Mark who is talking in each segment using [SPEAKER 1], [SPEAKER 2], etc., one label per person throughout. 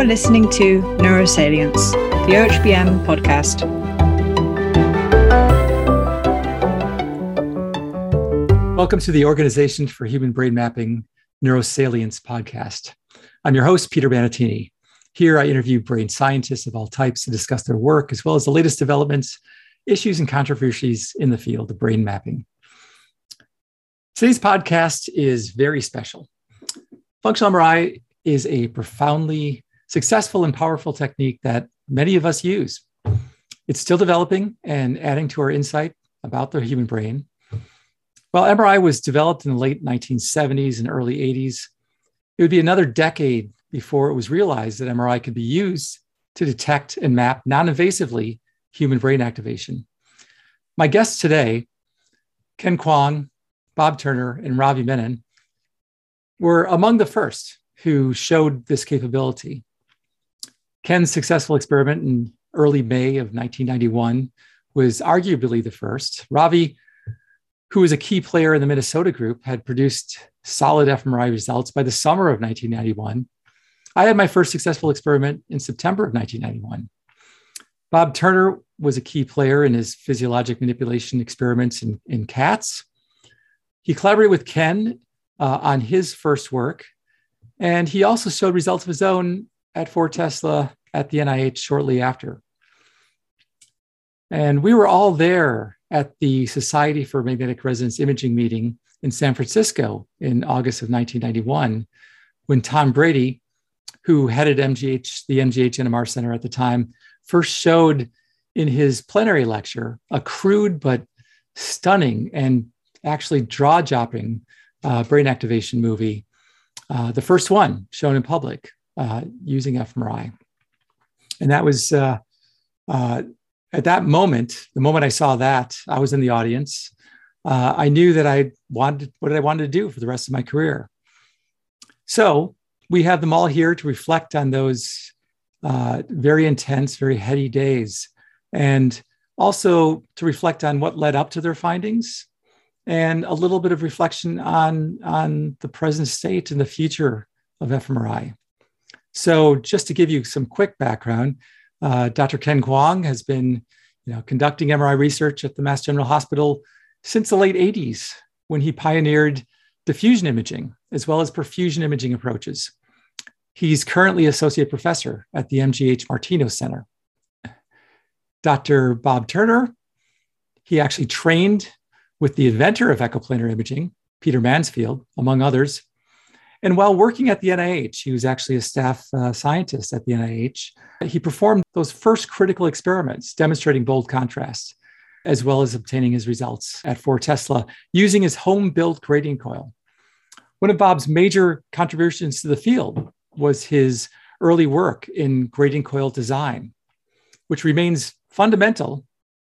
[SPEAKER 1] are listening to Neurosalience, the OHBM podcast.
[SPEAKER 2] Welcome to the Organization for Human Brain Mapping Neurosalience podcast. I'm your host, Peter Bandettini. Here, I interview brain scientists of all types to discuss their work, as well as the latest developments, issues, and controversies in the field of brain mapping. Today's podcast is very special. Functional MRI is a profoundly successful and powerful technique that many of us use. It's still developing and adding to our insight about the human brain. While MRI was developed in the late 1970s and early 80s, it would be another decade before it was realized that MRI could be used to detect and map non invasively human brain activation. My guests today, Ken Kwong, Bob Turner, and Ravi Menon, were among the first who showed this capability. Ken's successful experiment in early May of 1991 was arguably the first. Ravi, who was a key player in the Minnesota group, had produced solid fMRI results by the summer of 1991. I had my first successful experiment in September of 1991. Bob Turner was a key player in his physiologic manipulation experiments in, in cats. He collaborated with Ken uh, on his first work, and he also showed results of his own at 4 Tesla at the NIH shortly after. And we were all there at the Society for Magnetic Resonance Imaging meeting in San Francisco in August of 1991 when Tom Brady, who headed MGH, the MGH NMR Center at the time, first showed in his plenary lecture a crude but stunning and actually jaw dropping uh, brain activation movie, uh, the first one shown in public uh, using fMRI. And that was uh, uh, at that moment, the moment I saw that, I was in the audience. Uh, I knew that I wanted what I wanted to do for the rest of my career. So we have them all here to reflect on those uh, very intense, very heady days, and also to reflect on what led up to their findings, and a little bit of reflection on on the present state and the future of fMRI. So, just to give you some quick background, uh, Dr. Ken Kwong has been you know, conducting MRI research at the Mass General Hospital since the late 80s when he pioneered diffusion imaging as well as perfusion imaging approaches. He's currently associate professor at the MGH Martinos Center. Dr. Bob Turner, he actually trained with the inventor of echoplanar imaging, Peter Mansfield, among others. And while working at the NIH, he was actually a staff uh, scientist at the NIH. He performed those first critical experiments demonstrating bold contrast, as well as obtaining his results at 4 Tesla using his home built gradient coil. One of Bob's major contributions to the field was his early work in gradient coil design, which remains fundamental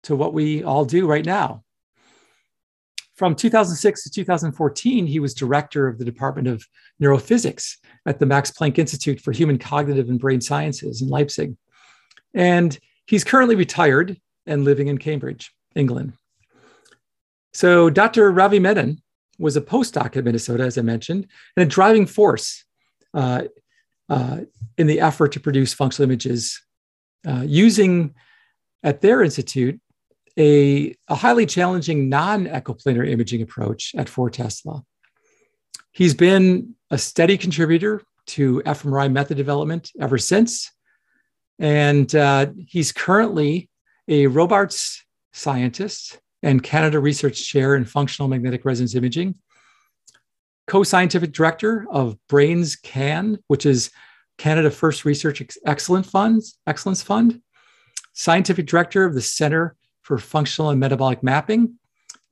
[SPEAKER 2] to what we all do right now. From 2006 to 2014, he was director of the Department of Neurophysics at the Max Planck Institute for Human Cognitive and Brain Sciences in Leipzig. And he's currently retired and living in Cambridge, England. So, Dr. Ravi Menon was a postdoc at Minnesota, as I mentioned, and a driving force uh, uh, in the effort to produce functional images uh, using at their institute a, a highly challenging non echoplanar imaging approach at 4 Tesla. He's been a steady contributor to fMRI method development ever since. And uh, he's currently a Robarts scientist and Canada Research Chair in Functional Magnetic Resonance Imaging, co scientific director of Brains CAN, which is Canada First Research Excellence Fund, Excellence Fund, scientific director of the Center for Functional and Metabolic Mapping,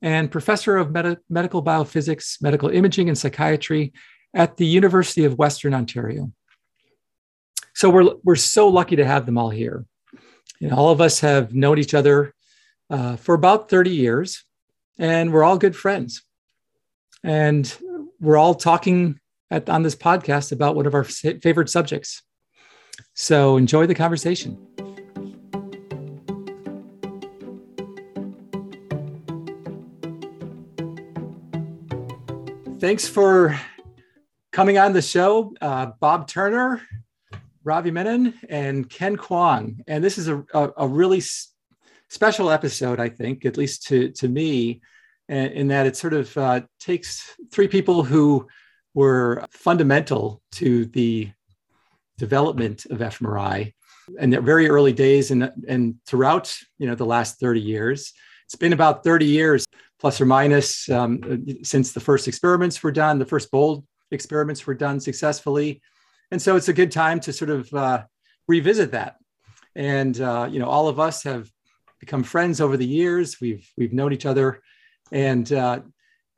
[SPEAKER 2] and professor of Medi- medical biophysics, medical imaging, and psychiatry at the University of Western Ontario. So we're, we're so lucky to have them all here. And all of us have known each other uh, for about 30 years, and we're all good friends. And we're all talking at, on this podcast about one of our favorite subjects. So enjoy the conversation. Thanks for coming on the show, uh, Bob Turner, Ravi Menon and Ken Kwong. And this is a, a, a really s- special episode, I think, at least to, to me, in, in that it sort of uh, takes three people who were fundamental to the development of fMRI in the very early days and, and throughout you know the last 30 years. It's been about 30 years, plus or minus, um, since the first experiments were done, the first bold experiments were done successfully. And so it's a good time to sort of uh, revisit that. And uh, you know, all of us have become friends over the years. We've we've known each other, and uh,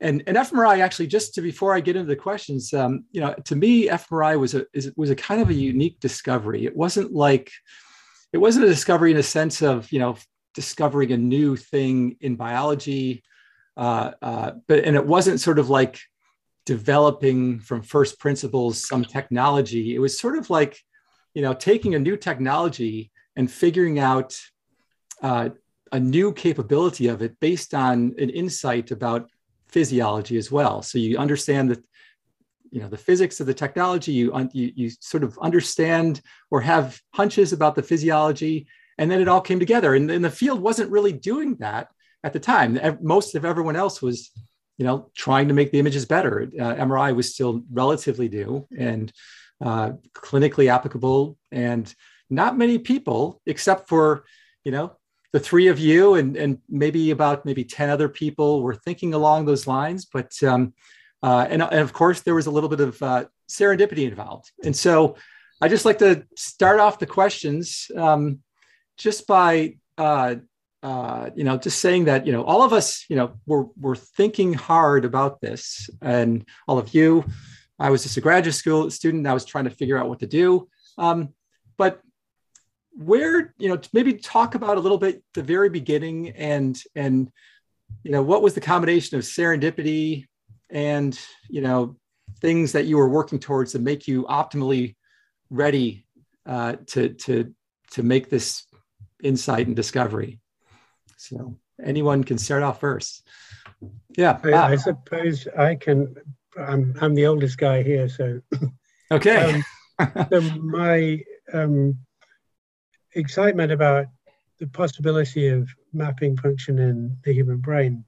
[SPEAKER 2] and and fMRI actually just to before I get into the questions, um, you know, to me fMRI was a is, was a kind of a unique discovery. It wasn't like it wasn't a discovery in a sense of you know discovering a new thing in biology, uh, uh, but and it wasn't sort of like developing from first principles some technology. It was sort of like you know taking a new technology and figuring out uh, a new capability of it based on an insight about physiology as well. So you understand that you know the physics of the technology. You, you you sort of understand or have hunches about the physiology, and then it all came together. And, and the field wasn't really doing that at the time. Most of everyone else was you know trying to make the images better. Uh, MRI was still relatively new and uh, clinically applicable, and not many people, except for you know the three of you and, and maybe about maybe 10 other people were thinking along those lines but um, uh, and, and, of course there was a little bit of uh, serendipity involved and so i just like to start off the questions um, just by uh, uh you know just saying that you know all of us you know we're, we're thinking hard about this. And all of you i was just a graduate school student i was trying to figure out what to do. Um, but where you know maybe talk about a little bit the very beginning and and you know what was the combination of serendipity and you know things that you were working towards to make you optimally ready uh, to to to make this insight and discovery so anyone can start off first. Yeah
[SPEAKER 3] i, I suppose i can i'm i'm the oldest guy here so.
[SPEAKER 2] Okay.
[SPEAKER 3] Um, so my um excitement about the possibility of mapping function in the human brain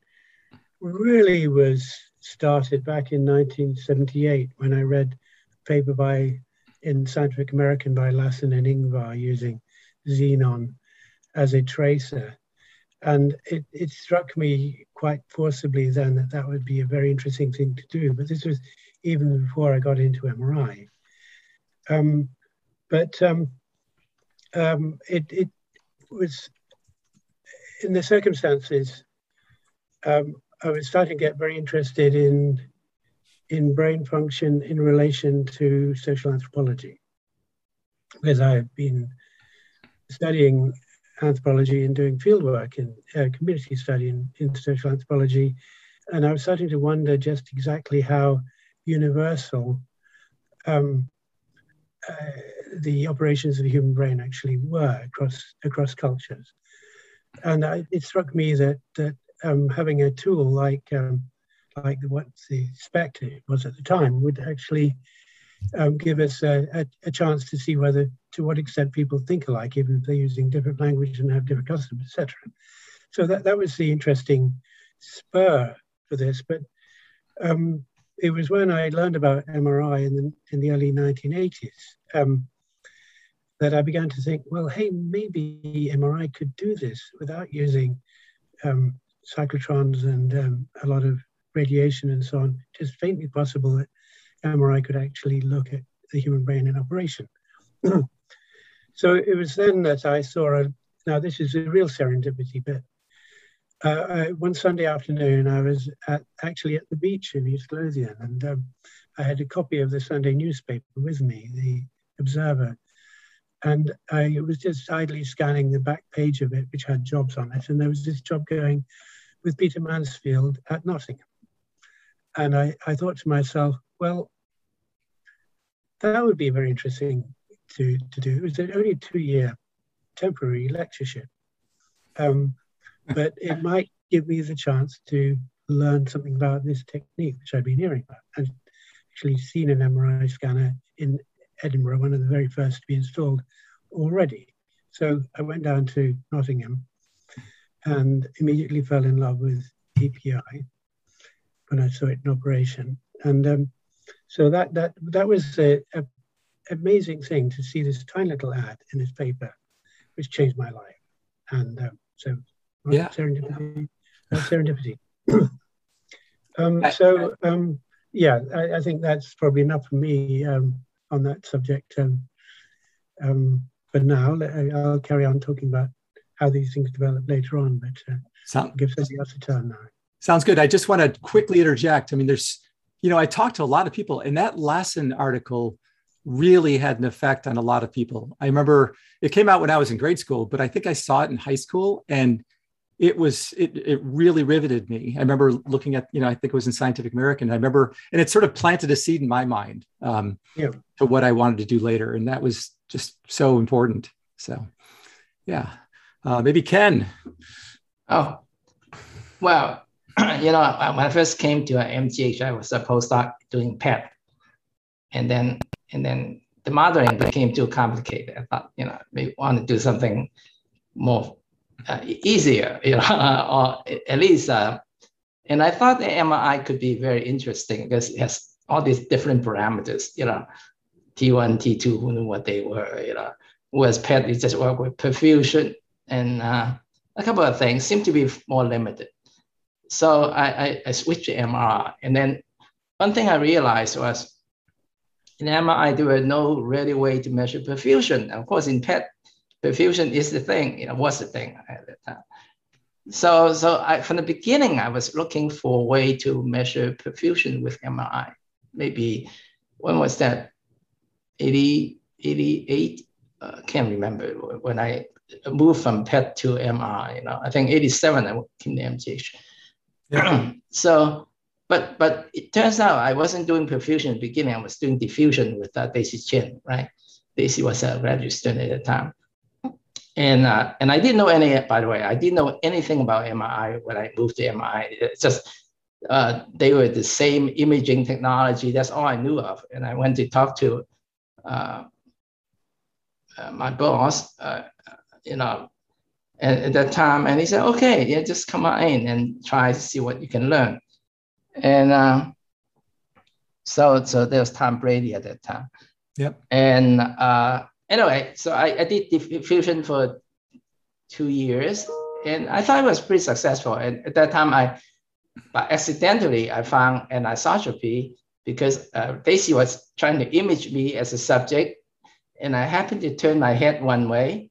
[SPEAKER 3] really was started back in 1978 when I read a paper by in Scientific American by Lassen and Ingvar using xenon as a tracer. And it, it struck me quite forcibly then that that would be a very interesting thing to do. But this was even before I got into MRI. Um, but um, um, it, it, was in the circumstances. Um, I was starting to get very interested in in brain function in relation to social anthropology, because I've been studying anthropology and doing fieldwork in uh, community study in, in social anthropology, and I was starting to wonder just exactly how universal um, uh, the operations of the human brain actually were across across cultures. And I, it struck me that that um, having a tool like um, like what the Spectre was at the time would actually um, give us a, a, a, chance to see whether to what extent people think alike, even if they're using different language and have different customs, etc. So that that was the interesting spur for this. But um, it was when I learned about MRI in the in the early 1980s um, that I began to think, well, hey, maybe MRI could do this without using um, cyclotrons and um, a lot of radiation and so on. Just faintly possible that MRI could actually look at the human brain in operation. so it was then that I saw a, now this is a real serendipity bit. Uh, I, one Sunday afternoon, I was at, actually at the beach in East Lothian, and um, I had a copy of the Sunday newspaper with me, the Observer, and I was just idly scanning the back page of it, which had jobs on it. And there was this job going with Peter Mansfield at Nottingham. And I, I thought to myself, well, that would be very interesting to, to do. It was only a two year temporary lectureship. Um, but it might give me the chance to learn something about this technique, which I've been hearing about. And actually seen an MRI scanner in Edinburgh, one of the very first to be installed already. So I went down to Nottingham and immediately fell in love with EPI when I saw it in operation. And um, so that that that was a, a, amazing thing to see this tiny little ad in this paper, which changed my life. And um, so
[SPEAKER 2] yeah,
[SPEAKER 3] serendipity. serendipity. um, so um, yeah, I, I, think that's probably enough for me um, on that subject. Um, um, but now I'll carry on talking about how these things develop later on. But uh, Sound, give somebody else a turn now.
[SPEAKER 2] Sounds good. I just want to quickly interject. I mean, there's, you know, I talked to a lot of people, and that Lassen article really had an effect on a lot of people. I remember it came out when I was in grade school, but I think I saw it in high school, and it was it, it really riveted me. I remember looking at, you know, I think it was in Scientific American. I remember, and it sort of planted a seed in my mind um, yeah. to what I wanted to do later, and that was just so important. So, yeah, uh, maybe Ken.
[SPEAKER 4] Oh, well, you know, when I first came to MGH, I was a postdoc doing PET, and then and then the modeling became too complicated. I thought, you know, we want to do something more uh, easier, you know, or at least. Uh, and I thought the MRI could be very interesting because it has all these different parameters, you know, T1, T2, who knew what they were, you know. Whereas PET, you just work with perfusion and uh, a couple of things seem to be more limited. So I, I, I switched to MRI. And then one thing I realized was in MRI, there was no ready way to measure perfusion. Of course, in PET, perfusion is the thing, you know, was the thing at the time. So, so I, from the beginning, I was looking for a way to measure perfusion with MRI. Maybe, when was that? 80, 88? Uh, can't remember when I moved from PET to MRI. You know, I think 87 I came to MGH. Yeah. so, but but it turns out I wasn't doing perfusion the beginning. I was doing diffusion with uh, Daisy Chien, right? Daisy was a graduate student at the time and uh, and I didn't know any. By the way, I didn't know anything about MRI when I moved to MRI. It's just uh, they were the same imaging technology. That's all I knew of. And I went to talk to uh, uh my boss, uh, you know, at, at, that time, and he said, "Okay, yeah, just come on in and try to see what you can learn." And uh, so so there was Tom Brady at that time.
[SPEAKER 2] Yep.
[SPEAKER 4] And anyway, so I, I did diffusion for two years and I thought it was pretty successful. And at that time, I but accidentally I found anisotropy because uh, Daisy was trying to image me as a subject, and I happened to turn my head one way,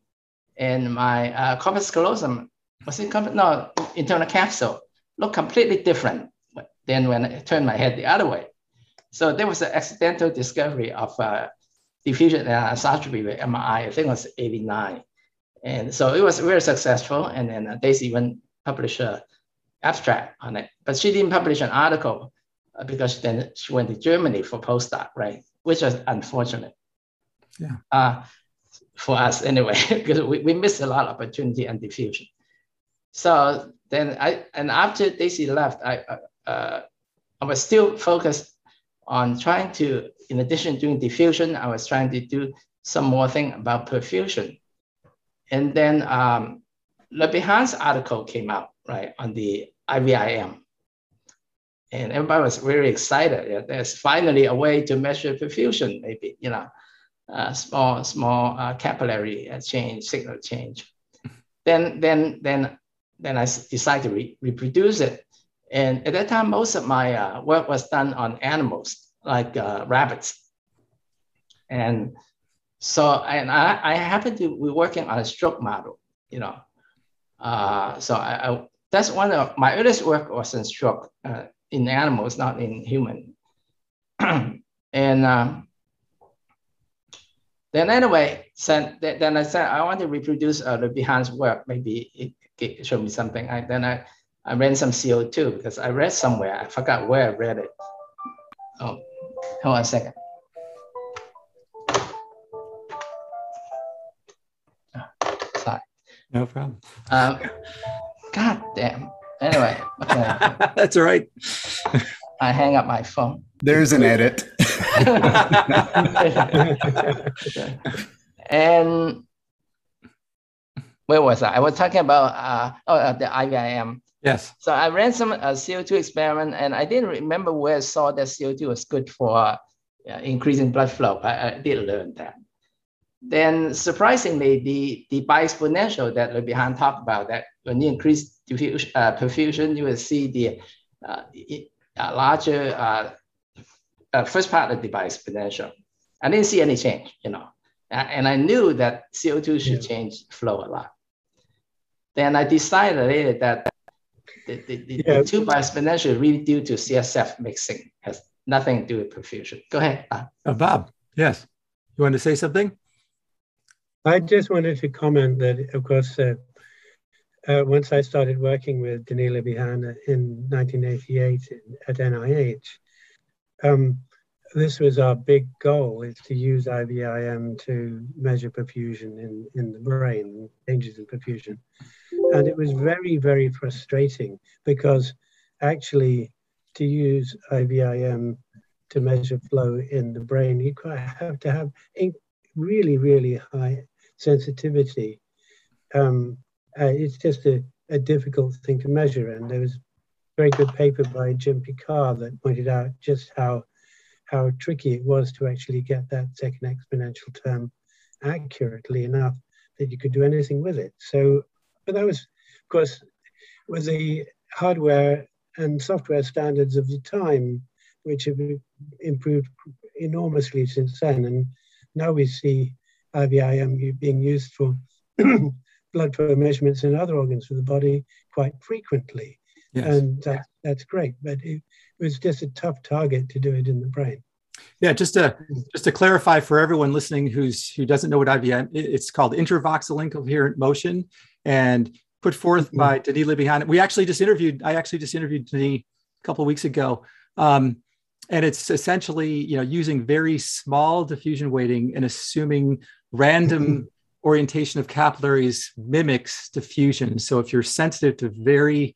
[SPEAKER 4] and my uh, corpus callosum was it no internal capsule looked completely different than when I turned my head the other way. So there was an accidental discovery of uh, diffusion anisotropy with MRI, I think it was 89. And so it was very successful. And then uh, Daisy even published an abstract on it, but she didn't publish an article uh, because then she went to Germany for postdoc, right? Which was unfortunate.
[SPEAKER 2] Yeah.
[SPEAKER 4] Uh, for us anyway, because we, we missed a lot of opportunity and diffusion. So then I, and after Daisy left, I, uh, uh I was still focused on trying to, in addition to doing diffusion, I was trying to do some more thing about perfusion. And then um, Le article came out, right, on the IVIM. And everybody was very excited. Yeah, there's finally a way to measure perfusion, maybe, you know, uh, small, small uh, capillary change, signal change. Then, then, then, then I decided to re reproduce it and at that time, most of my uh, work was done on animals like uh, rabbits. And so, and I, I happened to be working on a stroke model, you know. Uh, so I, I, that's one of my earliest work was in stroke uh, in animals, not in human. and um, then anyway, so then I said I want to reproduce uh, Le Bihan's work. Maybe it, it show me something. I, then I I ran some CO2 because I read somewhere, I forgot where I read it. Oh, hold on a second. Oh, sorry.
[SPEAKER 2] No problem.
[SPEAKER 4] Um, God damn. Anyway.
[SPEAKER 2] Okay. That's all right.
[SPEAKER 4] I hang up my phone.
[SPEAKER 5] There's an edit.
[SPEAKER 4] and where was I? I was talking about uh, oh, uh, the IVIM.
[SPEAKER 2] Yes.
[SPEAKER 4] So I ran some uh, CO2 experiment, and I didn't remember where I saw that CO2 was good for uh, increasing blood flow. I, I did learn that. Then surprisingly, the, the biexponential that Le Bihan talked about, that when you increase diffusion, uh, perfusion, you will see the uh, uh, larger uh, first part of the biexponential. I didn't see any change, you know, and I knew that CO2 should yeah. change flow a lot. Then I decided that the, the, the, yeah. the two biexponential really due to CSF mixing, has nothing to do with perfusion. Go ahead.
[SPEAKER 2] Uh, Bob, yes. You want to say something?
[SPEAKER 3] I just wanted to comment that, of course, uh, uh, once I started working with Denis Le Bihan in 1988 at NIH, um, this was our big goal, is to use IVIM to measure perfusion in, in the brain, changes in perfusion. And it was very, very frustrating because actually to use IVIM to measure flow in the brain, you have to have really, really high sensitivity. Um, uh, it's just a, a difficult thing to measure. And there was very good paper by Jim Pekar that pointed out just how how tricky it was to actually get that second exponential term accurately enough that you could do anything with it. So, but that was, of course, with the hardware and software standards of the time, which have improved enormously since then. And now we see IVIM being used for blood flow measurements in other organs of the body quite frequently. Yes. And that, that's great, but it, it was just a tough target to do it in the brain.
[SPEAKER 2] Yeah, just to just to clarify for everyone listening who's who doesn't know what IVIM, it's called intravoxel incoherent motion, and put forth mm-hmm. by Denis Le Bihan. We actually just interviewed. I actually just interviewed Denis a couple of weeks ago, um, and it's essentially you know using very small diffusion weighting and assuming random mm-hmm. orientation of capillaries mimics diffusion. So if you're sensitive to very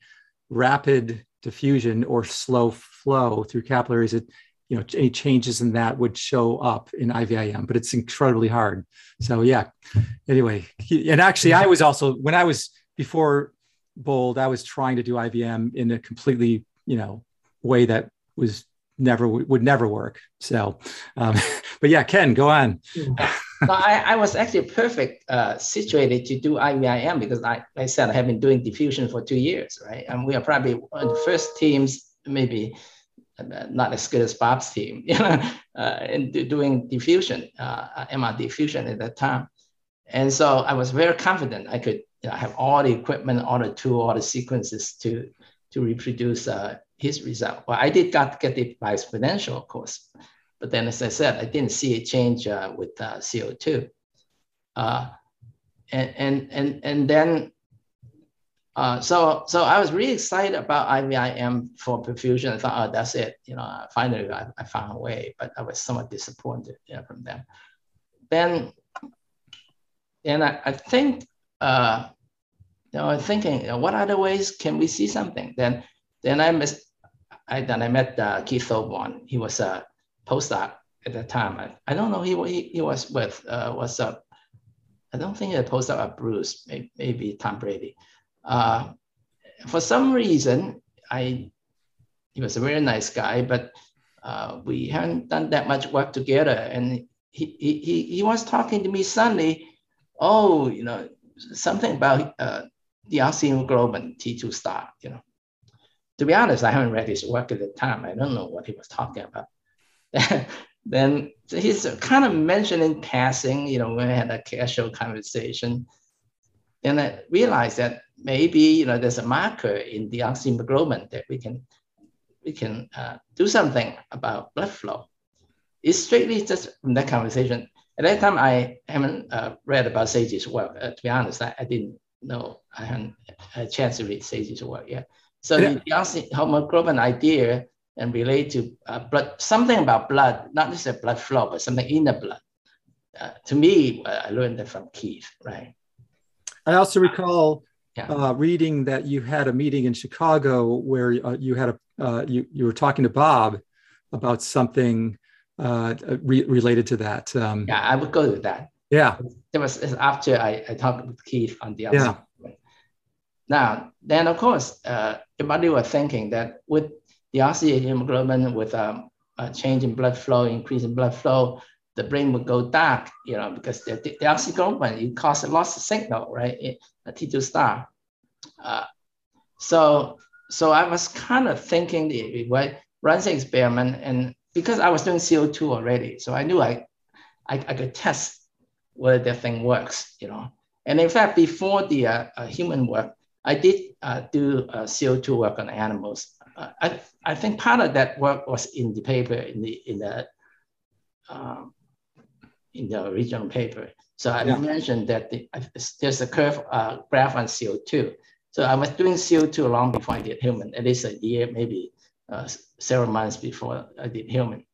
[SPEAKER 2] rapid diffusion or slow flow through capillaries, it you know any changes in that would show up in IVIM, but it's incredibly hard. So yeah. Anyway, and actually, I was also when I was before Bold, I was trying to do IVIM in a completely you know way that was never would never work. So, um, but yeah, Ken, go on.
[SPEAKER 4] I, I was actually perfect uh, situated to do IVIM because I, I said I have been doing diffusion for two years, right? And we are probably one of the first teams, maybe uh, not as good as Bob's team, you know, uh, in doing diffusion, uh, MR diffusion at that time. And so I was very confident I could you know, have all the equipment, all the tool, all the sequences to, to reproduce uh, his result. Well, I did got get biexponential, of course. But then, as I said, I didn't see a change uh, with uh, CO2. Uh, and, and, and, and then, uh, so, so I was really excited about IVIM for perfusion. I thought, oh, that's it. You know, finally I, I found a way, but I was somewhat disappointed you know, from them. Then, and I, I think, uh, you know, thinking, you know, what other ways can we see something? Then, then I missed, I, then I met uh, Keith Thulborn. He was a postdoc at that time. I, I don't know, he, he, he was with, uh, was I don't think he a postdoc at Bruce, maybe, maybe Tom Brady. Uh, for some reason, I, he was a very nice guy, but uh, we haven't done that much work together. And he, he, he was talking to me suddenly, oh, you know, something about uh, deoxyhemoglobin T2 star, you know to be honest, I haven't read his work at the time. I don't know what he was talking about. then he's kind of mentioned in passing, you know, when we had a casual conversation. And I realized that maybe, you know, there's a marker in the deoxyhemoglobin that we can we can uh, do something about blood flow. It's strictly just from that conversation. At that time, I haven't uh, read about Seiji's work. Uh, to be honest, I, I, didn't know. I hadn't had a chance to read Seiji's work yet. So yeah. the hemoglobin idea and relate to uh, blood, something about blood, not just a blood flow, but something in the blood. Uh, to me, uh, I learned that from Keith, right?
[SPEAKER 2] I also recall yeah. uh, reading that you had a meeting in Chicago where uh, you had a uh, you you were talking to Bob about something uh, re- related to that. Um,
[SPEAKER 4] yeah, I would go with that.
[SPEAKER 2] Yeah.
[SPEAKER 4] That was after I, I talked with Keith on the other
[SPEAKER 2] yeah.
[SPEAKER 4] Now, then of course, uh, everybody was thinking that with the oxygen hemoglobin, with um, a change in blood flow, increase in blood flow, the brain would go dark, you know, because the, the, the it causes a loss of signal, right? It, a T2 star. Uh, so, so I was kind of thinking right, run the experiment and because I was doing CO2 already, so I knew I, I, I could test whether the thing works, you know. And in fact, before the uh, uh, human work, I did uh, do uh, CO2 work on animals. I, I think part of that work was in the paper, in the, in the, um, in the original paper. So I yeah. mentioned that the, there's a curve uh, graph on CO2. So I was doing CO2 long before I did human, at least a year, maybe uh, several months before I did human.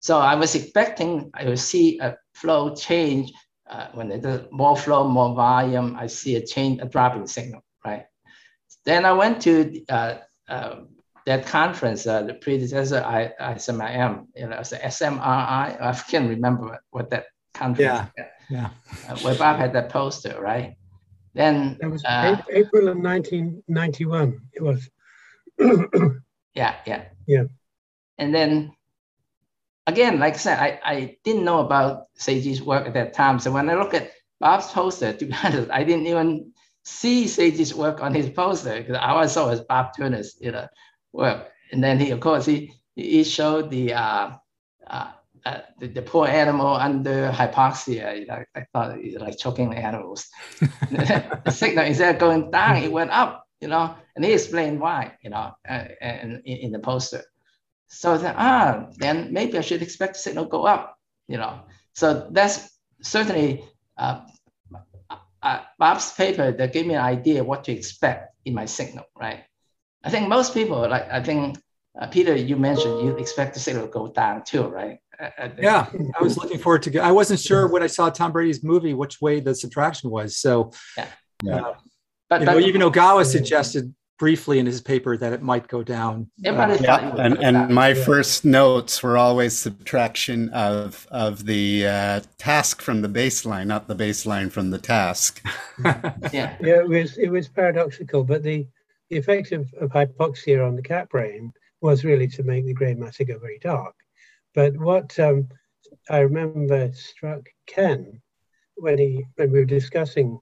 [SPEAKER 4] So I was expecting I would see a flow change uh, when there's more flow, more volume, I see a change, a drop in signal, right? Then I went to uh, that conference, uh, the predecessor I, ISMRM, you know, it's SMRI. I can't remember what that conference.
[SPEAKER 2] Yeah, yeah.
[SPEAKER 4] Uh, where Bob had that poster, right? Then
[SPEAKER 3] that was uh, April of 1991. It was.
[SPEAKER 4] yeah, yeah,
[SPEAKER 3] yeah.
[SPEAKER 4] And then again, like I said, I, I didn't know about Seiji's work at that time. So when I look at Bob's poster, to be honest, I didn't even see Seiji's work on his poster because I saw was Bob Turner's you know, work. And then he, of course, he, he showed the, uh, uh, uh, the, the, poor animal under hypoxia. You know, I thought it was like choking the animals. the signal instead of going down, it went up, you know, and he explained why, you know, uh, in, in the poster. So I ah, then maybe I should expect the signal go up, you know. So that's certainly uh, uh, Bob's paper that gave me an idea what to expect in my signal, right? I think most people, like I think uh, Peter, you mentioned you expect the signal to go down too, right?
[SPEAKER 2] I yeah, I was looking forward to. Go. I wasn't sure when I saw Tom Brady's movie which way the subtraction was. So,
[SPEAKER 4] yeah,
[SPEAKER 2] uh, but, but know, even Ogawa suggested briefly in his paper that it might go down.
[SPEAKER 5] Uh, yeah, and, and my yeah. first notes were always subtraction of of the uh, task from the baseline, not the baseline from the task.
[SPEAKER 4] yeah,
[SPEAKER 3] yeah, it was it was paradoxical, but the, the effect of, of hypoxia on the cat brain was really to make the grey matter go very dark. But what um, I remember struck Ken when he when we were discussing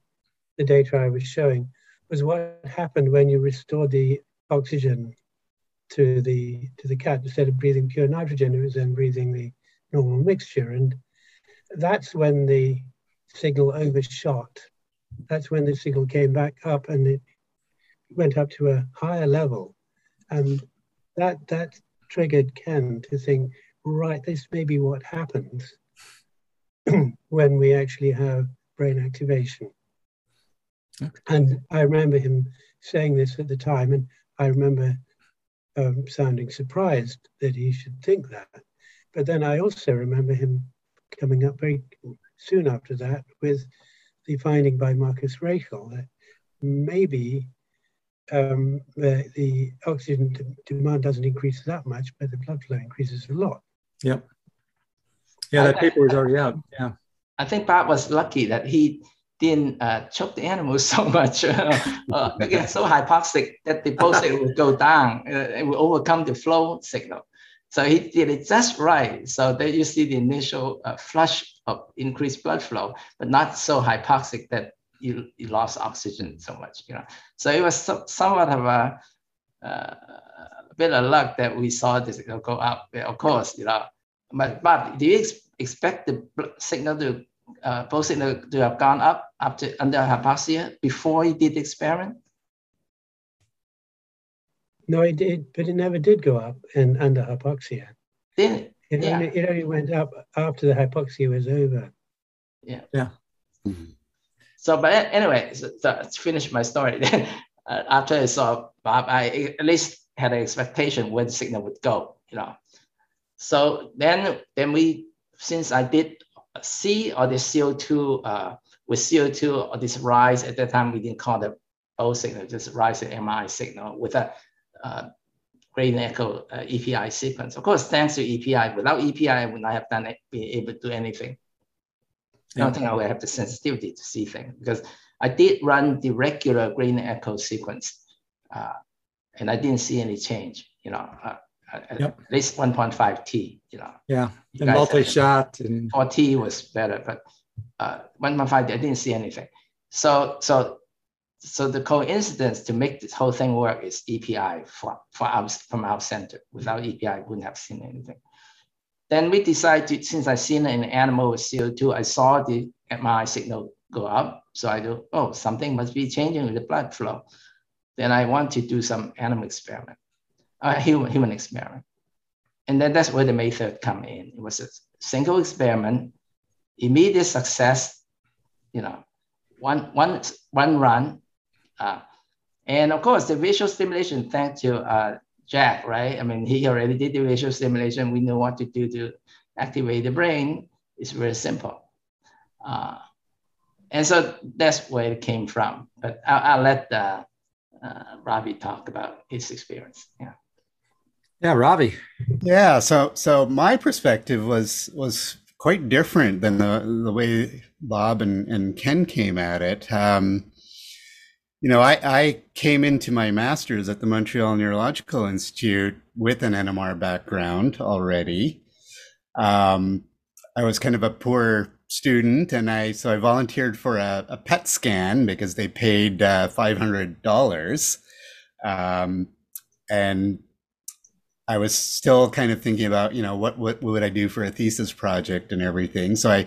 [SPEAKER 3] the data I was showing was what happened when you restored the oxygen to the to the cat instead of breathing pure nitrogen it was then breathing the normal mixture. And that's when the signal overshot. That's when the signal came back up and it went up to a higher level. And that that triggered ken to think right this may be what happens when we actually have brain activation Okay. And I remember him saying this at the time, and I remember um, sounding surprised that he should think that. But then I also remember him coming up very soon after that with the finding by Marcus Raichle that maybe um, the, the, oxygen demand doesn't increase that much, but the blood flow increases a lot.
[SPEAKER 2] Yep. Yeah, that paper was already out. Yeah.
[SPEAKER 4] I think Bob was lucky that he didn't uh, choke the animals so much, uh, again, so hypoxic that the pulse would go down. Uh, it will overcome the flow signal. So he did it just right. So that you see the initial uh, flush of increased blood flow, but not so hypoxic that you, you lost oxygen so much. You know, so it was so, somewhat of a, uh, bit of luck that we saw this go up. Of course, you know, but but do you ex- expect the signal to uh, both to, to have gone up after under hypoxia before he did the experiment?
[SPEAKER 3] No, it did, but it never did go up in under hypoxia.
[SPEAKER 4] Did it?
[SPEAKER 3] It, yeah. only, it only went up after the hypoxia was over.
[SPEAKER 4] Yeah.
[SPEAKER 2] Yeah.
[SPEAKER 5] Mm-hmm.
[SPEAKER 4] So, but anyway, so, so to finish my story, then uh, after I saw Bob, I at least had an expectation where the signal would go, you know. So then, then we, since I did see or the CO2 uh, with CO2 or this rise at that time we didn't call the O signal, just rise in MI signal with a uh, gradient echo uh, EPI sequence. Of course, thanks to EPI. Without EPI, I would not have done it, be able to do anything. I don't think I would have the sensitivity to see things because I did run the regular gradient echo sequence, uh, and I didn't see any change. You know, uh, at,
[SPEAKER 2] Yep.
[SPEAKER 4] least 1.5 T. You know,
[SPEAKER 2] Yeah.
[SPEAKER 4] You
[SPEAKER 2] And multi-shot and
[SPEAKER 4] 4T was better, but uh, 1.5 I didn't see anything. So so so the coincidence to make this whole thing work is EPI for, for our, from our center. Without EPI, I wouldn't have seen anything. Then we decided, to, since I seen an animal with CO2, I saw the MRI signal go up. So I do, oh, something must be changing with the blood flow. Then I want to do some animal experiment, a human, human experiment. And then that's where the method come in. It was a single experiment, immediate success, you know, one, one, one run. Uh, and of course, the visual stimulation, thanks to uh, Jack, right? I mean, he already did the visual stimulation. We know what to do to activate the brain. It's very simple. Uh, and so that's where it came from. But I'll, I'll let uh, uh, Ravi talk about his experience. Yeah.
[SPEAKER 2] Yeah, Ravi.
[SPEAKER 5] Yeah, so so my perspective was was quite different than the the way Bob and, and Ken came at it. Um, you know, I, I came into my master's at the Montreal Neurological Institute with an NMR background already. Um, I was kind of a poor student, and I so I volunteered for a, a PET scan because they paid uh, five hundred dollars, um, and I was still kind of thinking about, you know, what, what would I do for a thesis project and everything. So I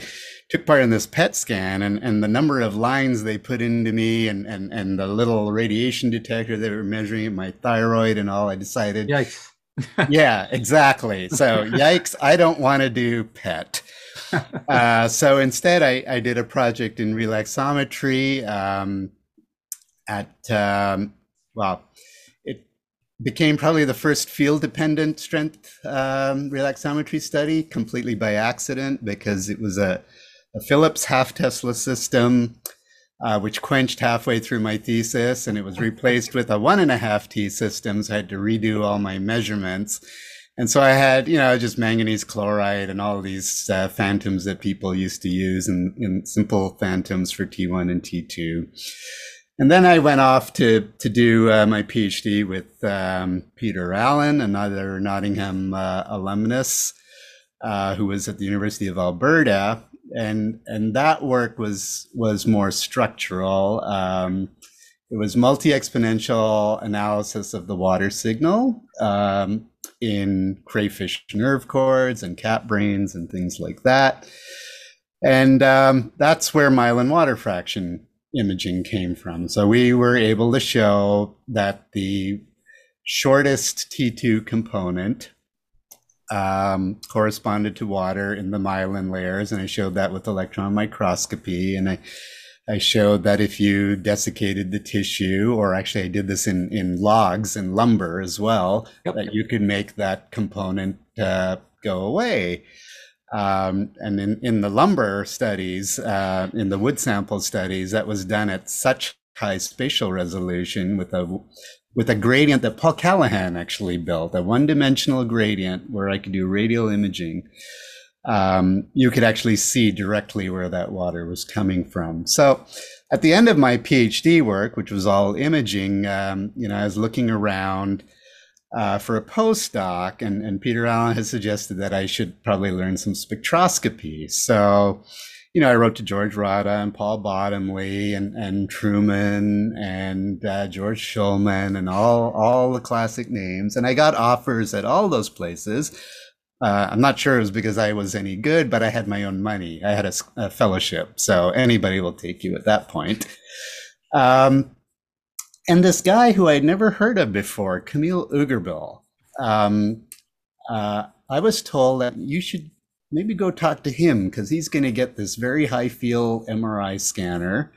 [SPEAKER 5] took part in this PET scan and, and the number of lines they put into me and, and, and the little radiation detector they were measuring my thyroid and all, I decided,
[SPEAKER 2] Yikes.
[SPEAKER 5] yeah, exactly. So yikes, I don't want to do PET. Uh, so instead, I, I did a project in relaxometry um, at, um, well, became probably the first field dependent strength um, relaxometry study completely by accident because it was a, a Philips half Tesla system. Uh, which quenched halfway through my thesis, and it was replaced with a one and a half T system. So I had to redo all my measurements. And so I had, you know, just manganese chloride and all these uh, phantoms that people used to use and, and simple phantoms for T1 and T2. And then I went off to, to do uh, my PhD with um, Peter Allen, another Nottingham uh, alumnus uh, who was at the University of Alberta. And, and that work was, was more structural. Um, it was multi-exponential analysis of the water signal um, in crayfish nerve cords and cat brains and things like that. And um, that's where myelin water fraction imaging came from. So we were able to show that the shortest T2 component um, corresponded to water in the myelin layers. And I showed that with electron microscopy. And I I showed that if you desiccated the tissue, or actually I did this in, in logs and lumber as well,
[SPEAKER 2] Yep.
[SPEAKER 5] that you could make that component uh, go away. Um, and in, in the lumber studies, uh, in the wood sample studies, that was done at such high spatial resolution with a with a gradient that Paul Callaghan actually built, a one-dimensional gradient where I could do radial imaging um, you could actually see directly where that water was coming from. So at the end of my PhD work, which was all imaging, um, you know, I was looking around uh, for a postdoc, and, and Peter Allen has suggested that I should probably learn some spectroscopy. So, you know, I wrote to George Radda and Paul Bottomley and, and Truman and uh, George Shulman and all, all the classic names. And I got offers at all those places. Uh, I'm not sure it was because I was any good, but I had my own money. I had a fellowship, so anybody will take you at that point. Um, and this guy who I'd never heard of before, Kamil Ugurbil, um, uh, I was told that you should maybe go talk to him because he's going to get this very high field MRI scanner.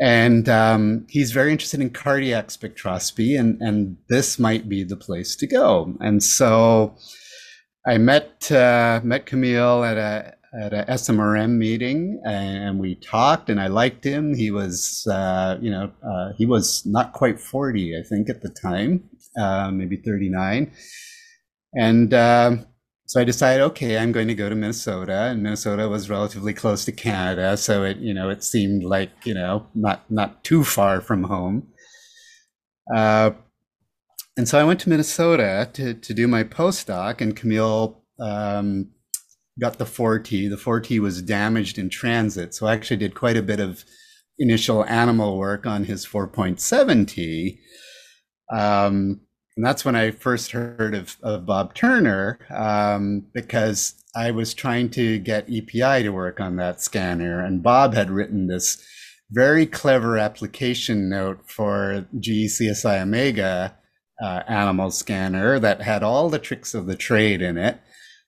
[SPEAKER 5] And um, he's very interested in cardiac spectroscopy, and, and this might be the place to go. And so I met uh, met Camille at a at a SMRM meeting, and we talked, and I liked him. He was, uh, you know, uh, he was not quite forty, I think, at the time, uh, maybe 39. And um, so I decided, okay, I'm going to go to Minnesota, and Minnesota was relatively close to Canada, so it, you know, it seemed like, you know, not not too far from home. Uh, and so I went to Minnesota to to do my postdoc, and Kamil um, got the 4T. The 4T was damaged in transit, so I actually did quite a bit of initial animal work on his 4.7T. Um, and that's when I first heard of, of Bob Turner um, because I was trying to get EPI to work on that scanner. And Bob had written this very clever application note for GE CSI Omega uh, animal scanner that had all the tricks of the trade in it.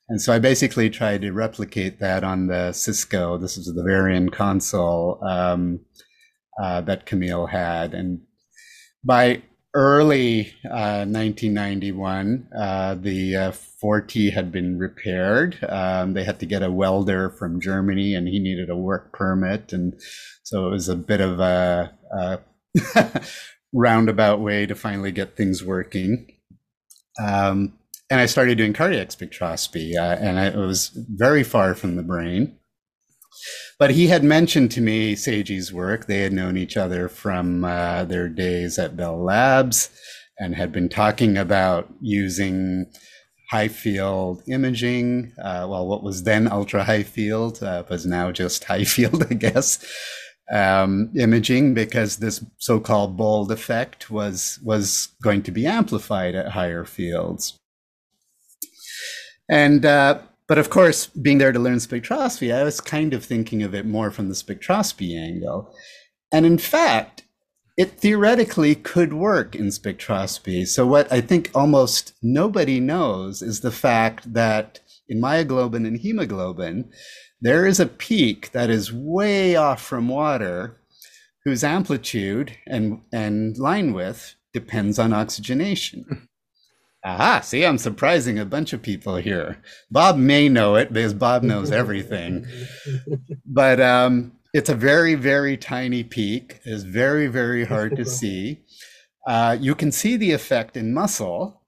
[SPEAKER 5] And so I basically tried to replicate that on the SISCO. This is the Varian console um, uh, that Kamil had. And by early uh, 1991, uh, the uh, 4T had been repaired. Um, they had to get a welder from Germany, and he needed a work permit, and so it was a bit of a, a roundabout way to finally get things working. Um, and I started doing cardiac spectroscopy, uh, and I, it was very far from the brain. But he had mentioned to me Seiji's work. They had known each other from uh, their days at Bell Labs and had been talking about using high field imaging. Uh, well, what was then ultra high field uh, was now just high field, I guess. Um, imaging because this so-called bold effect was was going to be amplified at higher fields. And uh, but of course, being there to learn spectroscopy, I was kind of thinking of it more from the spectroscopy angle. And in fact, it theoretically could work in spectroscopy. So, what I think almost nobody knows is the fact that in myoglobin and hemoglobin, there is a peak that is way off from water, whose amplitude and, and line width depends on oxygenation. Aha, see, I'm surprising a bunch of people here. Bob may know it because Bob knows everything. but um, it's a very, very tiny peak. It's very, very hard to see. Uh, you can see the effect in muscle,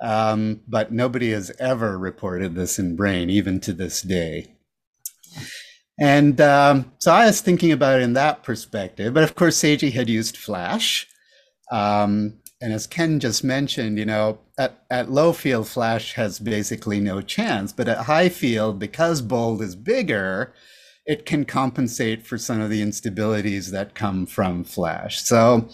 [SPEAKER 5] um, but nobody has ever reported this in brain, even to this day. And um, so I was thinking about it in that perspective. But of course, Seiji had used Flash. Um, and as Ken just mentioned, you know, at, at low field, Flash has basically no chance. But at high field, because Bold is bigger, it can compensate for some of the instabilities that come from Flash. So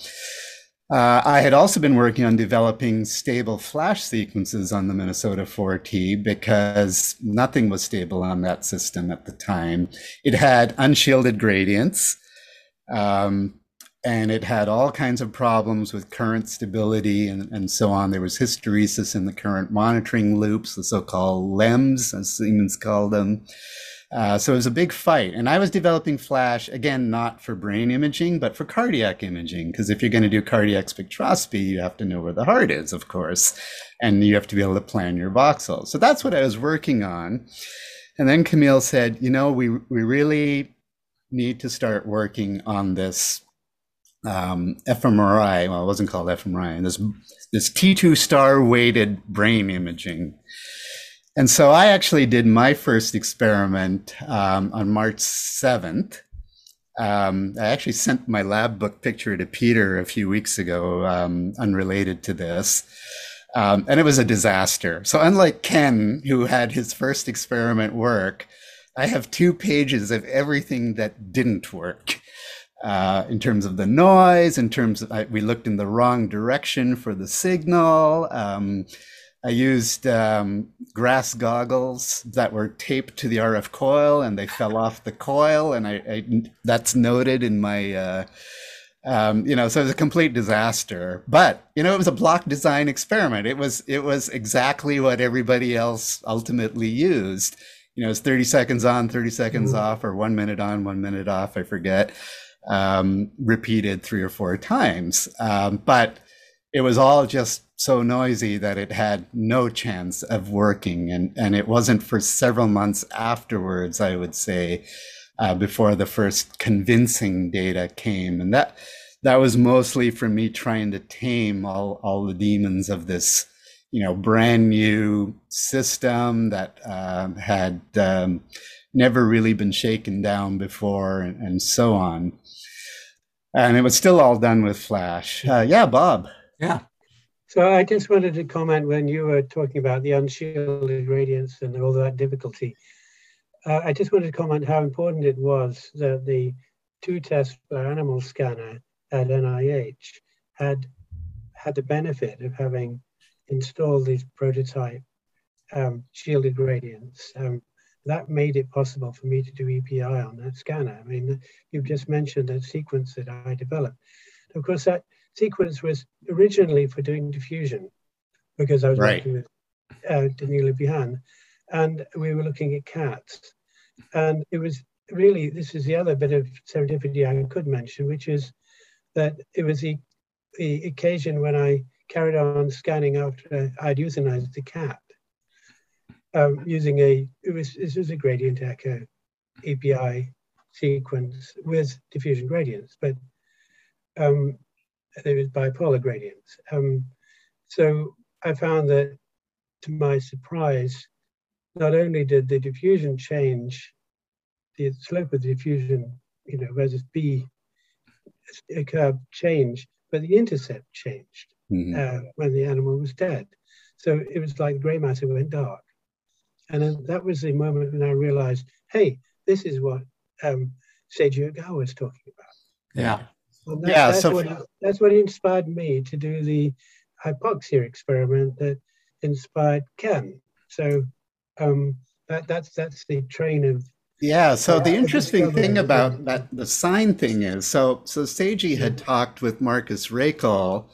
[SPEAKER 5] uh, I had also been working on developing stable Flash sequences on the Minnesota 4T because nothing was stable on that system at the time. It had unshielded gradients. Um, and it had all kinds of problems with current stability and, and so on. There was hysteresis in the current monitoring loops, the so-called LEMS, as Siemens called them. Uh, so it was a big fight. And I was developing Flash, again, not for brain imaging, but for cardiac imaging. Because if you're going to do cardiac spectroscopy, you have to know where the heart is, of course. And you have to be able to plan your voxels. So that's what I was working on. And then Kamil said, you know, we, we really need to start working on this um, fMRI. Well, it wasn't called fMRI. This this T2 star weighted brain imaging. And so I actually did my first experiment um, on March 7th. Um, I actually sent my lab book picture to Peter a few weeks ago, um, unrelated to this. Um, and it was a disaster. So, unlike Ken, who had his first experiment work, I have two pages of everything that didn't work uh, in terms of the noise, in terms of, I, we looked in the wrong direction for the signal. Um, I used um, grass goggles that were taped to the RF coil and they fell off the coil. And I, I that's noted in my, uh, um, you know, so it was a complete disaster. But you know, it was a block design experiment. It was it was exactly what everybody else ultimately used. You know, it's 30 seconds on, 30 seconds mm-hmm. off, or one minute on, one minute off. I forget um, repeated three or four times. Um, but it was all just so noisy that it had no chance of working. And, and it wasn't for several months afterwards, I would say, uh, before the first convincing data came. And that that was mostly for me trying to tame all, all the demons of this, you know, brand new system that uh, had um, never really been shaken down before and, and, so on. And it was still all done with Flash. Uh, yeah, Bob.
[SPEAKER 2] Yeah.
[SPEAKER 3] So I just wanted to comment when you were talking about the unshielded gradients and all that difficulty. Uh, I just wanted to comment how important it was that the two test per animal scanner at NIH had had the benefit of having installed these prototype um, shielded gradients. Um, that made it possible for me to do EPI on that scanner. I mean, you've just mentioned that sequence that I developed. Of course, that sequence was originally for doing diffusion because I was right. working with uh, Denis Le Bihan, and we were looking at cats. And it was really, this is the other bit of serendipity I could mention, which is that it was the, the occasion when I carried on scanning after I'd euthanized the cat um, using a, this was a gradient echo EPI sequence with diffusion gradients, but um, there was bipolar gradients. Um, so I found that to my surprise, not only did the diffusion change, the slope of the diffusion, you know, versus B curve change, but the intercept changed mm-hmm. uh, when the animal was dead. So it was like gray matter went dark. And then that was the moment when I realized, hey, this is what um, Seiji Ogawa was talking about.
[SPEAKER 2] Yeah.
[SPEAKER 3] That, yeah. That's so what, that's what inspired me to do the hypoxia experiment that inspired Ken. So um, that, that's that's the train of
[SPEAKER 5] yeah. So uh, the interesting thing about that the sign thing is so so Seiji had talked with Marcus Raichle,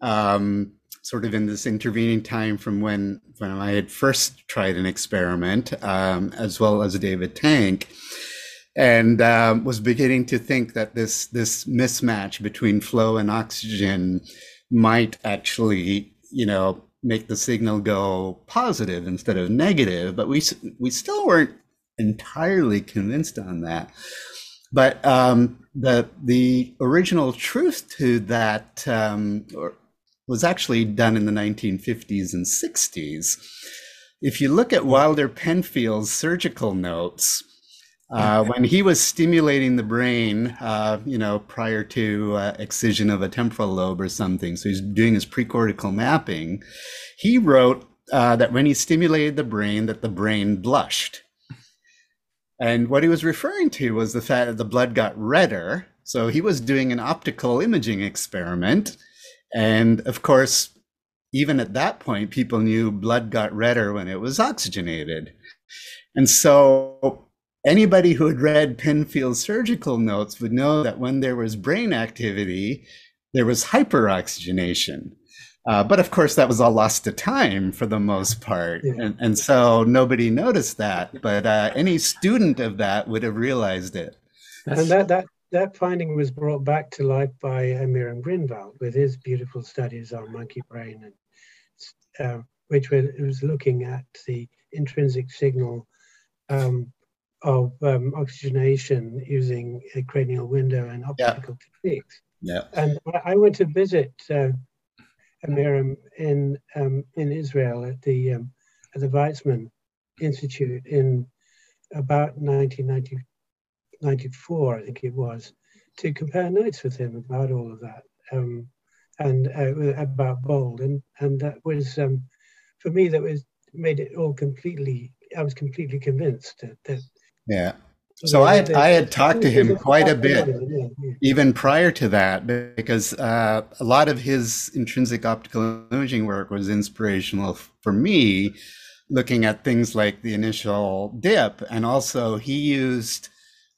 [SPEAKER 5] um, sort of in this intervening time from when when I had first tried an experiment, um, as well as David Tank, and um, was beginning to think that this this mismatch between flow and oxygen might actually, you know, make the signal go positive instead of negative. But we we still weren't entirely convinced on that. But um, the the original truth to that um, was actually done in the 1950s and 60s. If you look at Wilder Penfield's surgical notes, uh, when he was stimulating the brain, uh, you know, prior to uh, excision of a temporal lobe or something, so he's doing his precortical mapping, he wrote uh, that when he stimulated the brain, that the brain blushed. And what he was referring to was the fact that the blood got redder. So he was doing an optical imaging experiment. And of course, even at that point, people knew blood got redder when it was oxygenated. And so anybody who had read Penfield's surgical notes would know that when there was brain activity, there was hyperoxygenation. Uh, but of course, that was all lost to time for the most part. Yeah. And, and so nobody noticed that. But uh, any student of that would have realized it.
[SPEAKER 3] And that, that, that finding was brought back to life by Amiram Grinvald with his beautiful studies on monkey brain, and, uh, which was, was, looking at the intrinsic signal um, of um, oxygenation using a cranial window and optical yeah. techniques.
[SPEAKER 5] Yeah.
[SPEAKER 3] And I went to visit uh, Amiram in um, in Israel at the um, at the Weizmann Institute in about 1994, I think it was, to compare notes with him about all of that um, and uh, about Bold, and and that was um, for me that was made it all completely. I was completely convinced that, that
[SPEAKER 5] yeah so I had, I had talked to him quite a bit, even prior to that, because uh, a lot of his intrinsic optical imaging work was inspirational for me, looking at things like the initial dip, and also he used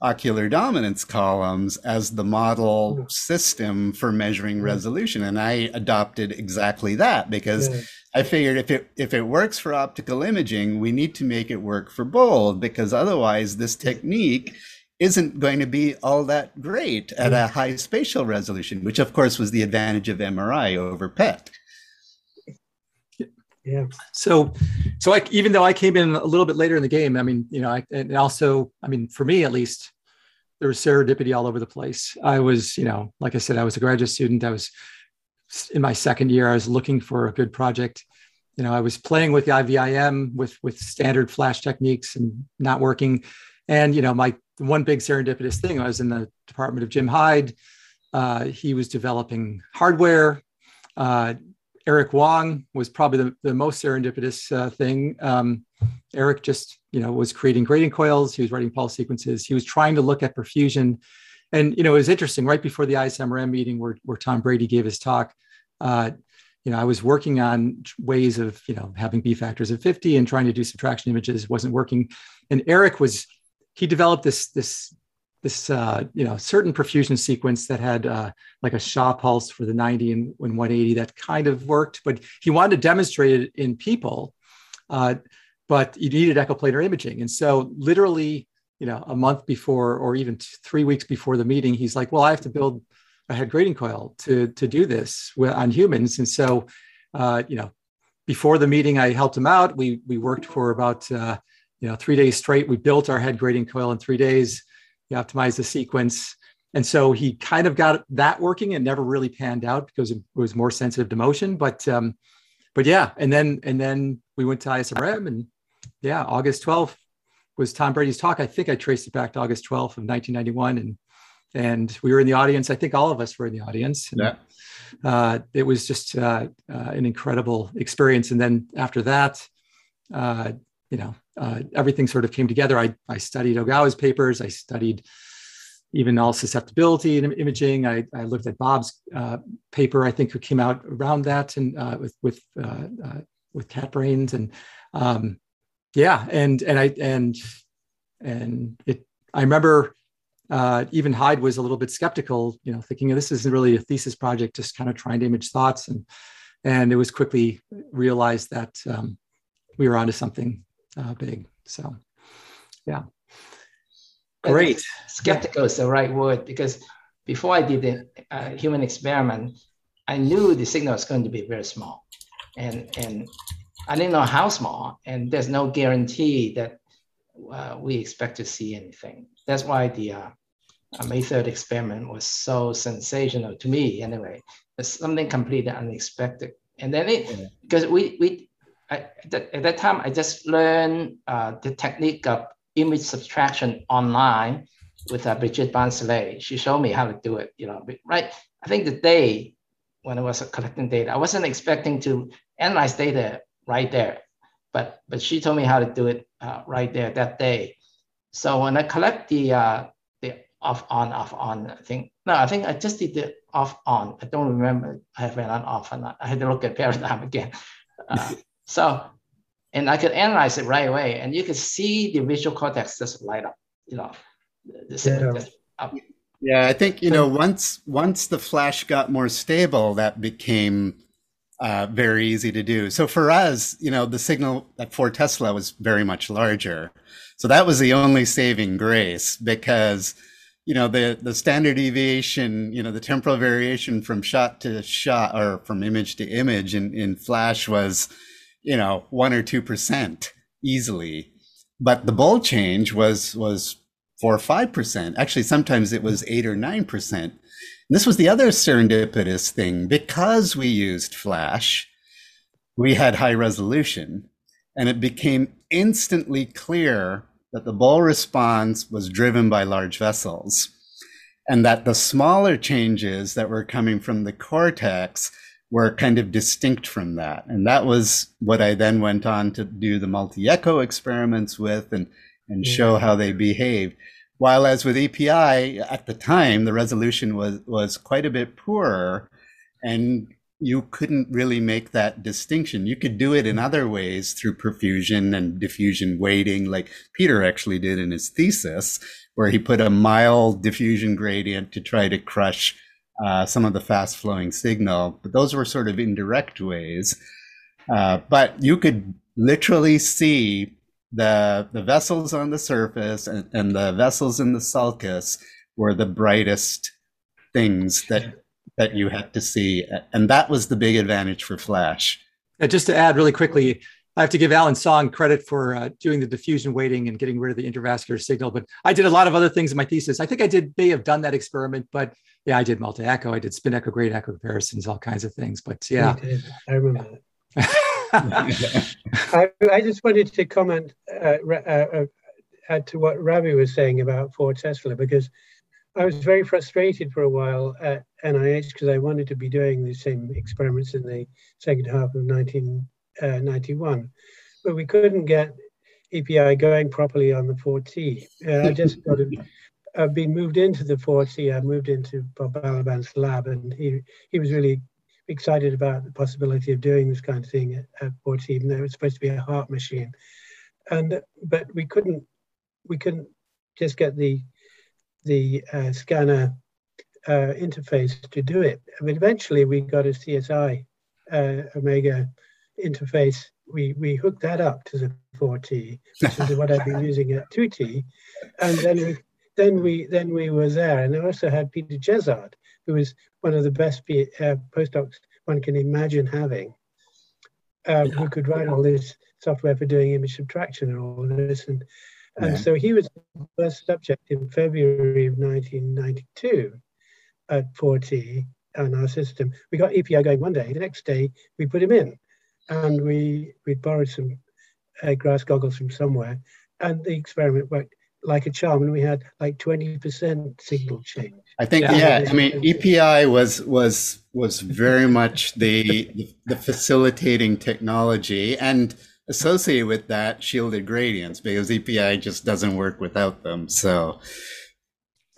[SPEAKER 5] ocular dominance columns as the model mm. system for measuring resolution, and I adopted exactly that because I figured if it if it works for optical imaging, we need to make it work for bold because otherwise this technique isn't going to be all that great at a high spatial resolution, which of course was the advantage of MRI over PET.
[SPEAKER 3] Yeah.
[SPEAKER 2] So, so I, even though I came in a little bit later in the game, I mean, you know, I, and also, I mean, for me at least, there was serendipity all over the place. I was, you know, like I said, I was a graduate student. I was in my second year. I was looking for a good project. You know, I was playing with the IVIM with with standard flash techniques and not working. And you know, my one big serendipitous thing. I was in the department of Jim Hyde. Uh, he was developing hardware. Uh, Eric Wong was probably the, the most serendipitous uh, thing. Um, Eric just, you know, was creating gradient coils. He was writing pulse sequences. He was trying to look at perfusion. And, you know, it was interesting right before the ISMRM meeting where, where Tom Brady gave his talk, uh, you know, I was working on ways of, you know, having B factors of 50 and trying to do subtraction images wasn't working. And Eric was, he developed this, this this uh, you know certain perfusion sequence that had uh, like a Shaw pulse for the 90 and, and 180 that kind of worked, but he wanted to demonstrate it in people. Uh, but you needed echoplanar imaging, and so literally, you know, a month before or even three weeks before the meeting, he's like, "Well, I have to build a head gradient coil to to do this on humans," and so uh, you know, before the meeting, I helped him out. We we worked for about uh, you know three days straight. We built our head gradient coil in three days he optimized the sequence. And so he kind of got that working and never really panned out because it was more sensitive to motion. But um, but yeah, and then and then we went to ISMRM and yeah, August 12th was Tom Brady's talk. I think I traced it back to August 12th of 1991. And and we were in the audience. I think all of us were in the audience. And,
[SPEAKER 5] yeah.
[SPEAKER 2] Uh, it was just uh, uh, an incredible experience. And then after that, uh, you know, uh, everything sort of came together. I, I studied Ogawa's papers. I studied even all susceptibility and imaging. I, I looked at Bob's uh, paper, I think, who came out around that and uh, with with uh, uh, with cat brains and um, yeah, and and I and and it. I remember uh, even Hyde was a little bit skeptical, you know, thinking this isn't really a thesis project, just kind of trying to image thoughts and and it was quickly realized that um, we were onto something uh, big. So, yeah. Great.
[SPEAKER 4] Skeptical is the right word because before I did the uh, human experiment, I knew the signal was going to be very small, and and I didn't know how small, and there's no guarantee that uh, we expect to see anything. That's why the uh, May 3rd experiment was so sensational to me anyway. It's something completely unexpected. And then it, yeah. because we, we I, at that time, I just learned uh, the technique of image subtraction online with uh, Brigitte Poncelet. She showed me how to do it, you know, right? I think the day when I was collecting data, I wasn't expecting to analyze data right there, but, but she told me how to do it uh, right there that day. So when I collect the, uh, the off on, off on, I think, no, I think I just did the off on. I don't remember I have an on off and I had to look at paradigm again. Uh, so, and I could analyze it right away, and you could see the visual cortex just light up. You know, the
[SPEAKER 5] yeah. Just up. Yeah, I think you know once once the flash got more stable, that became uh, very easy to do. So for us, you know, the signal at four Tesla was very much larger. So that was the only saving grace because, you know, the, the standard deviation, you know, the temporal variation from shot to shot or from image to image in, in Flash was, you know, one or two percent easily. But the bold change was was four or five percent. Actually, sometimes it was eight or nine percent. This was the other serendipitous thing because we used Flash, we had high resolution, and it became instantly clear that the bold response was driven by large vessels, and that the smaller changes that were coming from the cortex were kind of distinct from that. And that was what I then went on to do the multi echo experiments with and, and yeah. show how they behaved. While as with EPI at the time, the resolution was, was quite a bit poorer and you couldn't really make that distinction. You could do it in other ways through perfusion and diffusion weighting, like Peter actually did in his thesis, where he put a mild diffusion gradient to try to crush uh, some of the fast flowing signal, but those were sort of indirect ways. Uh, but you could literally see the the vessels on the surface and, and the vessels in the sulcus were the brightest things that that you had to see, and that was the big advantage for Flash.
[SPEAKER 2] Just to add really quickly, I have to give Allen Song credit for uh, doing the diffusion weighting and getting rid of the intravascular signal. But I did a lot of other things in my thesis. I think I did may have done that experiment, but yeah, I did multi echo. I did spin echo, great echo comparisons, all kinds of things. But yeah,
[SPEAKER 3] I remember that. I, I, just wanted to comment uh, uh, uh, add to what Ravi was saying about 4 Tesla because I was very frustrated for a while at NIH because I wanted to be doing the same experiments in the second half of 1991, uh, but we couldn't get EPI going properly on the 4T. Uh, I just got to, I've been moved into the 4T. I moved into Bob Balaban's lab, and he he was really excited about the possibility of doing this kind of thing at, at 4T, even though it was supposed to be a heart machine. And but we couldn't we couldn't just get the the uh, scanner uh, interface to do it. I mean, eventually we got a CSI uh, Omega interface. We we hooked that up to the 4T, which is what I've been using at 2T, and then we then we then we were there. And I also had Peter Jezzard, who was one of the best uh, postdocs one can imagine having, um, yeah. who could write all this software for doing image subtraction and all this. And and yeah. so he was the first subject in February of 1992 at 4T on our system. We got EPI going one day. The next day, we put him in. And we, we borrowed some uh, grass goggles from somewhere. And the experiment worked like a charm. And we had like 20% signal change.
[SPEAKER 5] I think, yeah, yeah I mean, EPI was, was, was very much the, the facilitating technology. And associated with that shielded gradients because EPI just doesn't work without them. So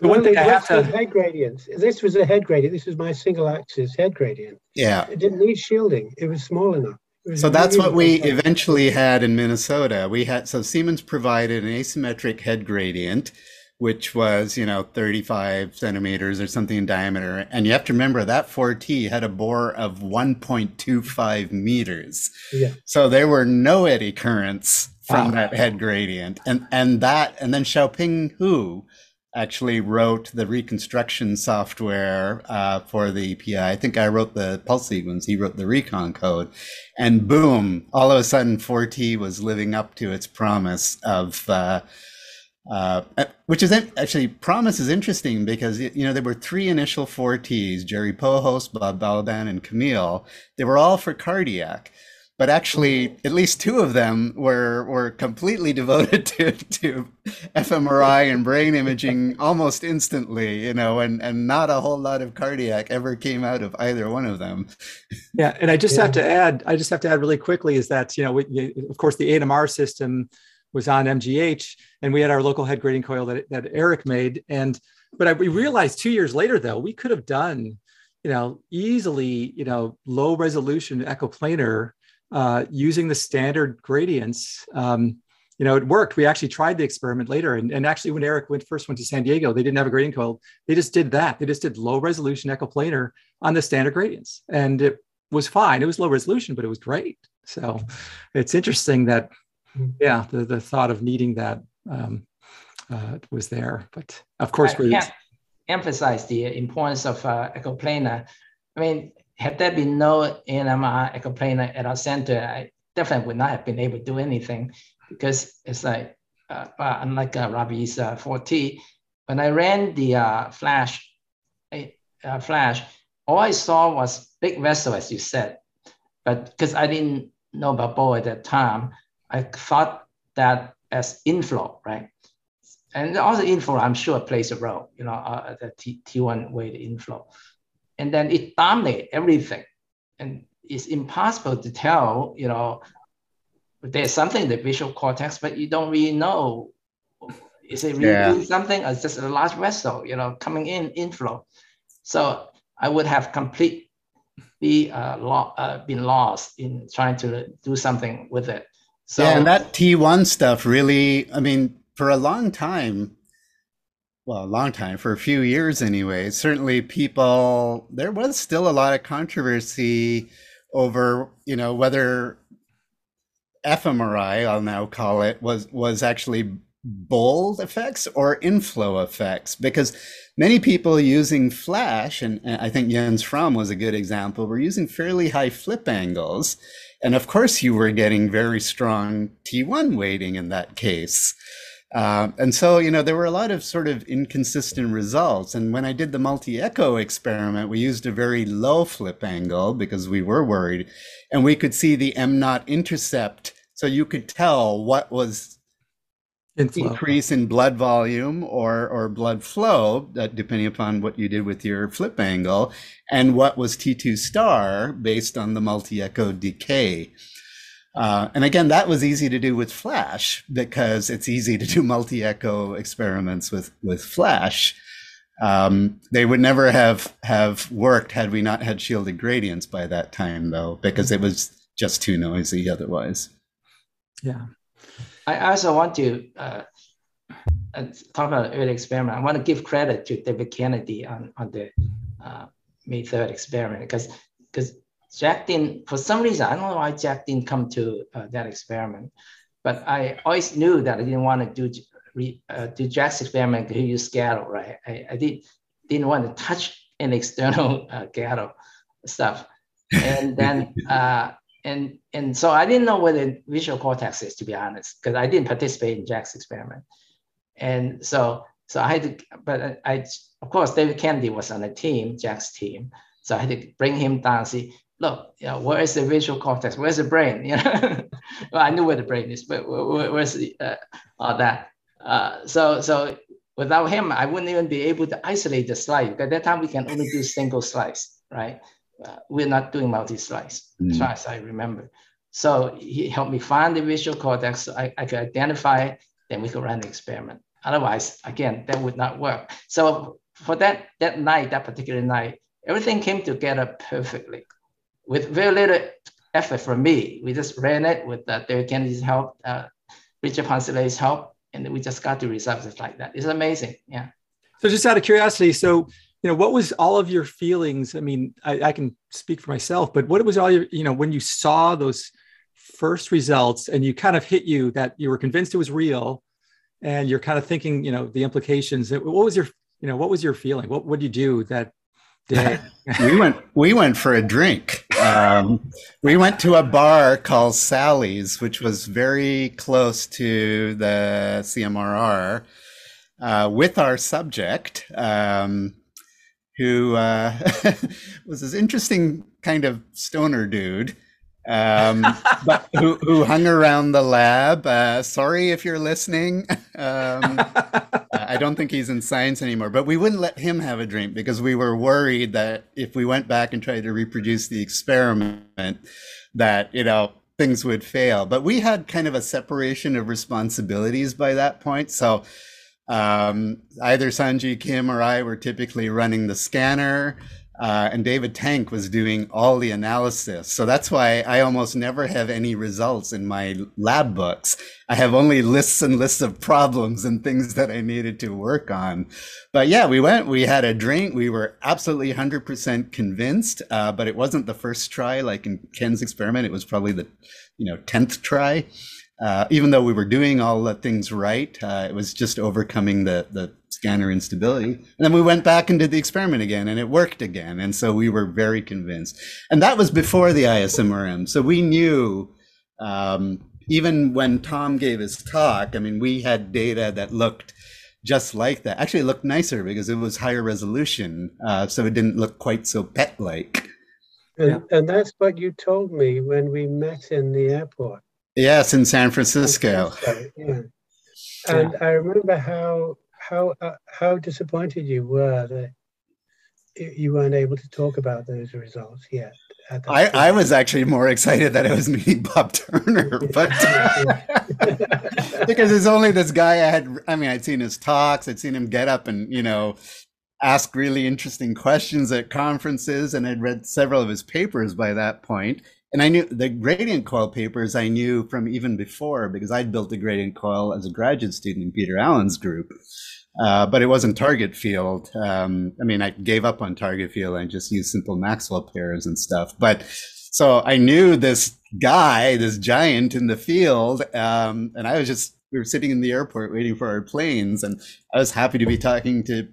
[SPEAKER 3] the one thing I have to head gradients. This was a head gradient. This was my single axis head gradient.
[SPEAKER 5] Yeah.
[SPEAKER 3] It didn't need shielding. It was small enough.
[SPEAKER 5] So that's what we eventually had in Minnesota. We had so Siemens provided an asymmetric head gradient which was, you know, 35 centimeters or something in diameter. And you have to remember that 4T had a bore of 1.25 meters. Yeah. So there were no eddy currents from wow. that head gradient. And and that and then Xiaoping Hu actually wrote the reconstruction software uh, for the EPI. I think I wrote the pulse sequence. He wrote the recon code, and boom! All of a sudden, 4T was living up to its promise of uh, uh, which is actually promise is interesting because you know there were three initial 4Ts: Jerry Pohost, Bob Balaban, and Kamil. They were all for cardiac, but actually at least two of them were were completely devoted to to fMRI and brain imaging almost instantly. You know, and and not a whole lot of cardiac ever came out of either one of them.
[SPEAKER 2] Yeah, and I just yeah. have to add, I just have to add really quickly is that you know, we, of course, the ANMR system was on MGH, and we had our local head gradient coil that, that Eric made. And but I, we realized two years later, though, we could have done, you know, easily, you know, low resolution echoplanar uh, using the standard gradients. Um, you know, it worked. We actually tried the experiment later, and, and actually, when Eric went first went to San Diego, they didn't have a gradient coil. They just did that. They just did low resolution echoplanar on the standard gradients, and it was fine. It was low resolution, but it was great. So, it's interesting that yeah, the, the thought of needing that um, uh, was there. But of course,
[SPEAKER 4] we emphasize the importance of uh, echoplanar. I mean, had there been no ANMR echoplanar at our center, I definitely would not have been able to do anything because it's like, uh, uh unlike uh, Ravi's uh, 4T, when I ran the uh, flash, uh, flash, all I saw was big vessel, as you said. But because I didn't know about Bo at that time, I thought that as inflow, right? And also inflow, I'm sure plays a role, you know, uh, the T, T1 weight inflow. And then it dominates everything. And it's impossible to tell, you know, there's something in the visual cortex, but you don't really know. Is it really yeah. something or just a large vessel, you know, coming in, inflow? So I would have completely uh, lo- uh, been lost in trying to do something with it.
[SPEAKER 5] So, yeah, and that T1 stuff really, I mean, for a long time, well, a long time, for a few years anyway, certainly people, there was still a lot of controversy over, you know, whether fMRI, I'll now call it, was was actually bold effects or inflow effects. Because many people using flash and, i think jens frahm was a good example were using fairly high flip angles. And of course, you were getting very strong T1 weighting in that case. Uh, and so, you know, there were a lot of sort of inconsistent results. And when I did the multi echo experiment, we used a very low flip angle because we were worried. And we could see the M naught intercept. So you could tell what was increase in blood volume or or blood flow, uh, depending upon what you did with your flip angle, and what was T2 star based on the multi echo decay. Uh, and again, that was easy to do with Flash because it's easy to do multi echo experiments with with Flash. Um, they would never have have worked had we not had shielded gradients by that time, though, because it was just too noisy otherwise.
[SPEAKER 2] Yeah.
[SPEAKER 4] I also want to uh, uh, talk about the early experiment. I want to give credit to David Kennedy on, on the uh, May 3rd experiment because because Jack didn't, for some reason, I don't know why Jack didn't come to uh, that experiment, but I always knew that I didn't want to do re, uh, do Jack's experiment because he used Gado, right? I, I did, didn't want to touch an external uh, Gado stuff. And then uh, and and so I didn't know what the visual cortex is to be honest, because I didn't participate in Jack's experiment, and so so I had to. But I, of course, David Kennedy was on the team, Jack's team, so I had to bring him down. See, look, you know, where is the visual cortex? Where's the brain? You know, well, I knew where the brain is, but where, where's the uh, all that? Uh, so so without him, I wouldn't even be able to isolate the slice. Because at that time we can only do single slice, right? uh, we're not doing multi-slice, mm. as far as I remember. So he helped me find the visual cortex. So I, I could identify it, then we could run the experiment. Otherwise, again, that would not work. So for that, that night, that particular night, everything came together perfectly with very little effort from me. We just ran it with uh, David Kennedy's help, uh, Richard Poncelet's help, and we just got the results just like that. It's amazing. Yeah.
[SPEAKER 2] So just out of curiosity, so you know what was all of your feelings i mean I, I, can speak for myself but what was all your you know when you saw those first results and you kind of hit you that you were convinced it was real and you're kind of thinking you know the implications what was your you know what was your feeling what would you do that
[SPEAKER 5] we went we went for a drink um, we went to a bar called sally's which was very close to the cmrr uh, with our subject um, who uh, was this interesting kind of stoner dude, um, but who, who, hung around the lab. Uh, sorry if you're listening. I don't think he's in science anymore, but we wouldn't let him have a drink because we were worried that if we went back and tried to reproduce the experiment, that, you know, things would fail. But we had kind of a separation of responsibilities by that point. So um, either Seong-Gi Kim or I were typically running the scanner, uh, and David Tank was doing all the analysis. So that's why I almost never have any results in my lab books. I have only lists and lists of problems and things that I needed to work on. But yeah, we went, we had a drink. We were absolutely 100% convinced, uh, but it wasn't the first try like in Ken's experiment. It was probably the, you know, 10th try uh, even though we were doing all the things right, uh, it was just overcoming the, the scanner instability. And then we went back and did the experiment again and it worked again. And so we were very convinced. And that was before the ISMRM. So we knew, um, even when Tom gave his talk, I mean, we had data that looked just like that. Actually, it looked nicer because it was higher resolution. Uh, so it didn't look quite so pet like.
[SPEAKER 3] And, yeah. and that's what you told me when we met in the airport.
[SPEAKER 5] Yes, in San Francisco.
[SPEAKER 3] yeah. And I remember how how uh, how disappointed you were that you weren't able to talk about those results yet.
[SPEAKER 5] I, I was actually more excited that I was meeting Bob Turner, but because it's only this guy I had. I mean, I'd seen his talks, I'd seen him get up and you know ask really interesting questions at conferences, and I'd read several of his papers by that point. point and I knew the gradient coil papers I knew from even before because I'd built a gradient coil as a graduate student in Peter Allen's group. Uh, but it wasn't target field. Um, I mean, I gave up on target field and just used simple Maxwell pairs and stuff. But so I knew this guy, this giant in the field, um, and I was just we were sitting in the airport waiting for our planes, and I was happy to be talking to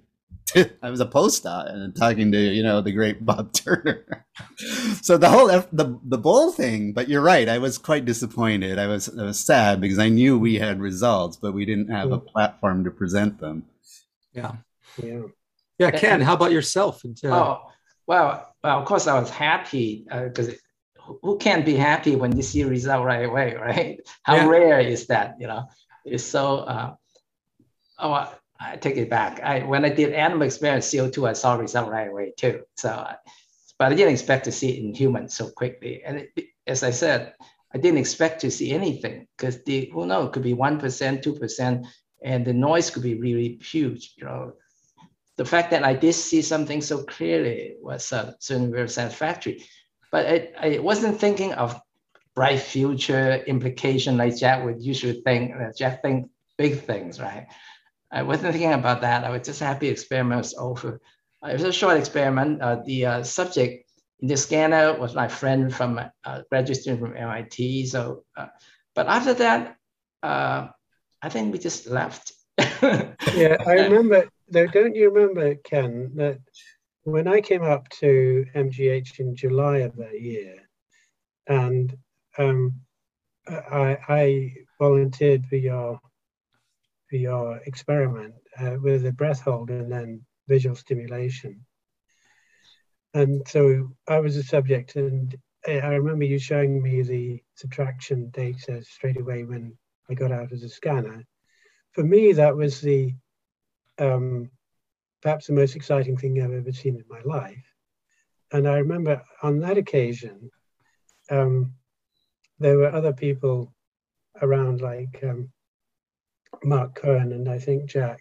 [SPEAKER 5] I was a postdoc and talking to you know the great Bob Turner. so the whole the the bold thing. But you're right. I was quite disappointed. I was I was sad because I knew we had results, but we didn't have a platform to present them.
[SPEAKER 2] Yeah.
[SPEAKER 3] Yeah.
[SPEAKER 2] Yeah. Ken, how about yourself?
[SPEAKER 4] Uh, oh well, well, of course I was happy because. Uh, who can't be happy when you see a result right away, right? How yeah. rare is that? You know, it's so. Uh, oh, I take it back. I when I did animal experiment CO2, I saw result right away too. So, but I didn't expect to see it in humans so quickly. And it, as I said, I didn't expect to see anything because the who knows, it could be one percent, two percent, and the noise could be really huge. You know, the fact that I did see something so clearly was uh, certainly very satisfactory. But I, I wasn't thinking of bright future implication like Jack would usually think. Jack think big things, right? I wasn't thinking about that. I was just happy experiment was over. Uh, it was a short experiment. Uh, the uh, subject in the scanner was my friend from uh, graduate student from MIT. So, uh, but after that, uh, I think we just left.
[SPEAKER 3] yeah, I remember. Though, don't you remember, Ken, that when I came up to MGH in July of that year, and um, I, I volunteered for your for your experiment uh, with a breath hold and then visual stimulation. And so I was a subject, and I remember you showing me the subtraction data straight away when I got out as a scanner. For me, that was the um, perhaps the most exciting thing I've ever seen in my life. And I remember on that occasion, um, there were other people around, like um, Mark Cohen and I think Jack.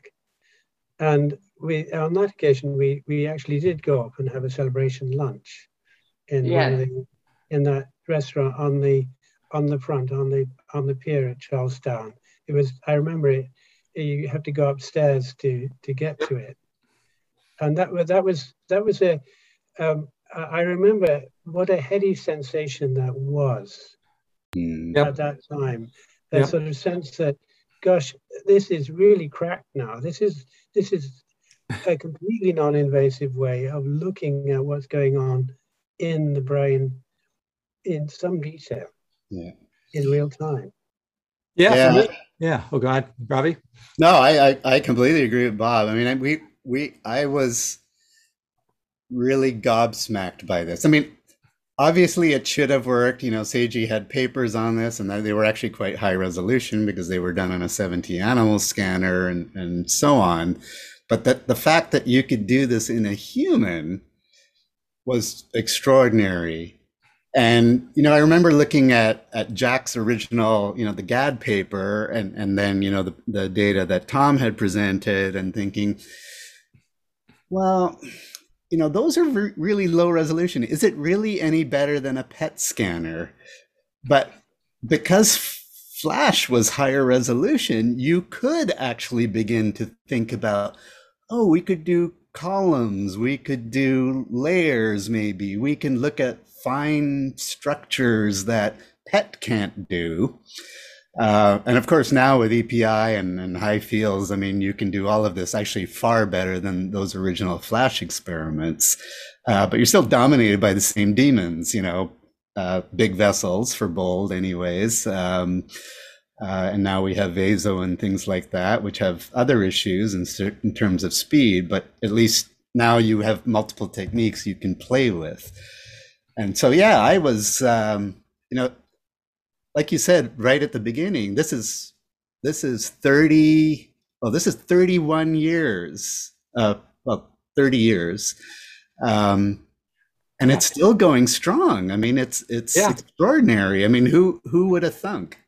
[SPEAKER 3] And we on that occasion we we actually did go up and have a celebration lunch in yeah. the, in that restaurant on the on the front on the on the pier at Charlestown. It was I remember it. You have to go upstairs to to get to it, and that was that was that was a. Um, I remember what a heady sensation that was mm. at that time. That yep. sort of sense that gosh, this is really cracked now. This is this is a completely non-invasive way of looking at what's going on in the brain in some detail.
[SPEAKER 5] Yeah.
[SPEAKER 3] In real time.
[SPEAKER 2] Yeah. Yeah. yeah. Oh God, Ravi.
[SPEAKER 5] No, I, I I completely agree with Bob. I mean, we we I was really gobsmacked by this. I mean, obviously it should have worked you know seiji had papers on this and they were actually quite high resolution because they were done on a 70 animal scanner and, and so on but that the fact that you could do this in a human was extraordinary and you know i remember looking at at jack's original you know the gad paper and and then you know the, the data that tom had presented and thinking well you know, those are re- really low resolution. Is it really any better than a PET scanner? But because Flash was higher resolution, you could actually begin to think about, oh, we could do columns, we could do layers, maybe. We can look at fine structures that PET can't do. Uh, and of course, now with EPI and, and, high fields, I mean, you can do all of this actually far better than those original Flash experiments. Uh, but you're still dominated by the same demons, you know, uh, big vessels for bold, anyways. Um, uh, and now we have Vaso and things like that, which have other issues in, in terms of speed, but at least now you have multiple techniques you can play with. And so, yeah, I was, um, you know, like you said right at the beginning, this is this is 30 oh this is 31 years uh well 30 years. Um and yeah. it's still going strong. I mean it's it's yeah. extraordinary. I mean who who would have thunk?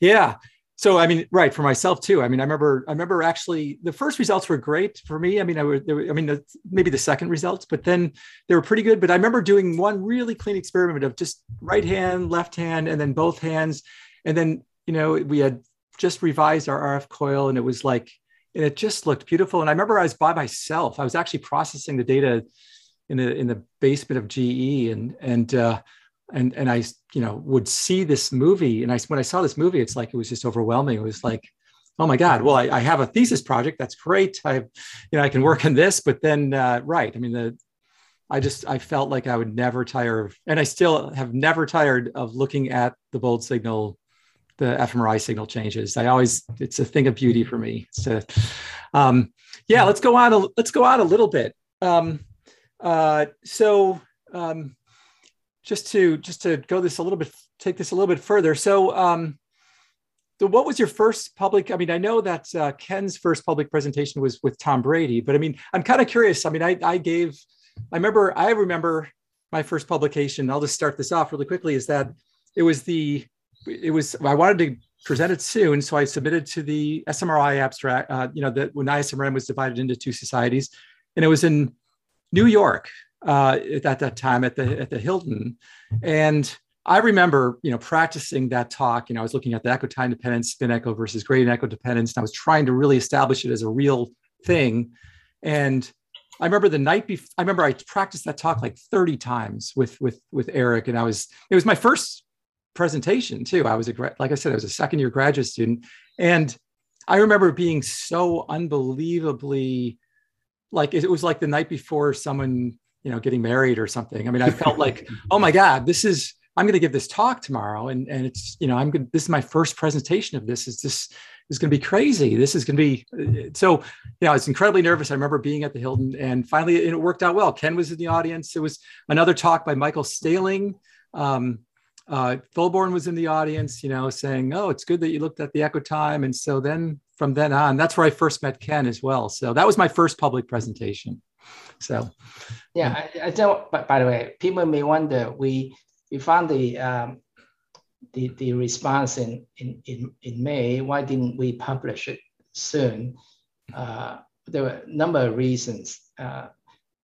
[SPEAKER 2] Yeah so I mean, right for myself too. I mean, I remember, I remember actually the first results were great for me. I mean, I, were, I mean, maybe the second results, but then they were pretty good. But I remember doing one really clean experiment of just right hand, left hand, and then both hands, and then you know we had just revised our RF coil, and it was like, and it just looked beautiful. And I remember I was by myself. I was actually processing the data in the in the basement of GE, and and uh, and and I you know would see this movie and I when I saw this movie it's like it was just overwhelming it was like oh my God, well, I, I, have a thesis project. That's great. I, you know, I can work on this, but then, uh, right. I mean, the, I just, I felt like I would never tire of, and I still have never tired of looking at the bold signal, the fMRI signal changes. I always, it's a thing of beauty for me. So, um, yeah, let's go on. A, let's go on a little bit. Um, uh, so, um, just to just to go this a little bit, take this a little bit further. So, um, what was your first public? I mean, I know that uh, Ken's first public presentation was with Tom Brady, but I mean, I'm kind of curious. I mean, I, I gave, I remember, I remember my first publication. I'll just start this off really quickly. Is that it was the, it was I wanted to present it soon, so I submitted to the SMRI abstract. Uh, you know, that when ISMRM was divided into two societies, and it was in New York uh, at that time at the at the Hilton, and I remember, you know, practicing that talk. You know, I was looking at the echo time dependence, spin echo versus gradient echo dependence, and I was trying to really establish it as a real thing. And I remember the night before. I remember I practiced that talk like 30 times with with with Eric, and I was it was my first presentation too. I was a like I said, I was a second year graduate student, and I remember being so unbelievably like it was like the night before someone you know getting married or something. I mean, I felt like, oh my god, this is I'm going to give this talk tomorrow, and and it's you know I'm going this is my first presentation of this. Is this is going to be crazy? This is going to be uh, so. You know, I was incredibly nervous. I remember being at the Hilton, and finally it worked out well. Ken was in the audience. It was another talk by Michael Stehling Um, uh, Thulborn was in the audience, you know, saying, "Oh, it's good that you looked at the echo time." And so then from then on, that's where I first met Ken as well. So that was my first public presentation. So,
[SPEAKER 4] yeah, I, I don't. But by the way, people may wonder we we found the um, the, the response in, in, in, in May. Why didn't we publish it soon? Uh, there were a number of reasons. Uh,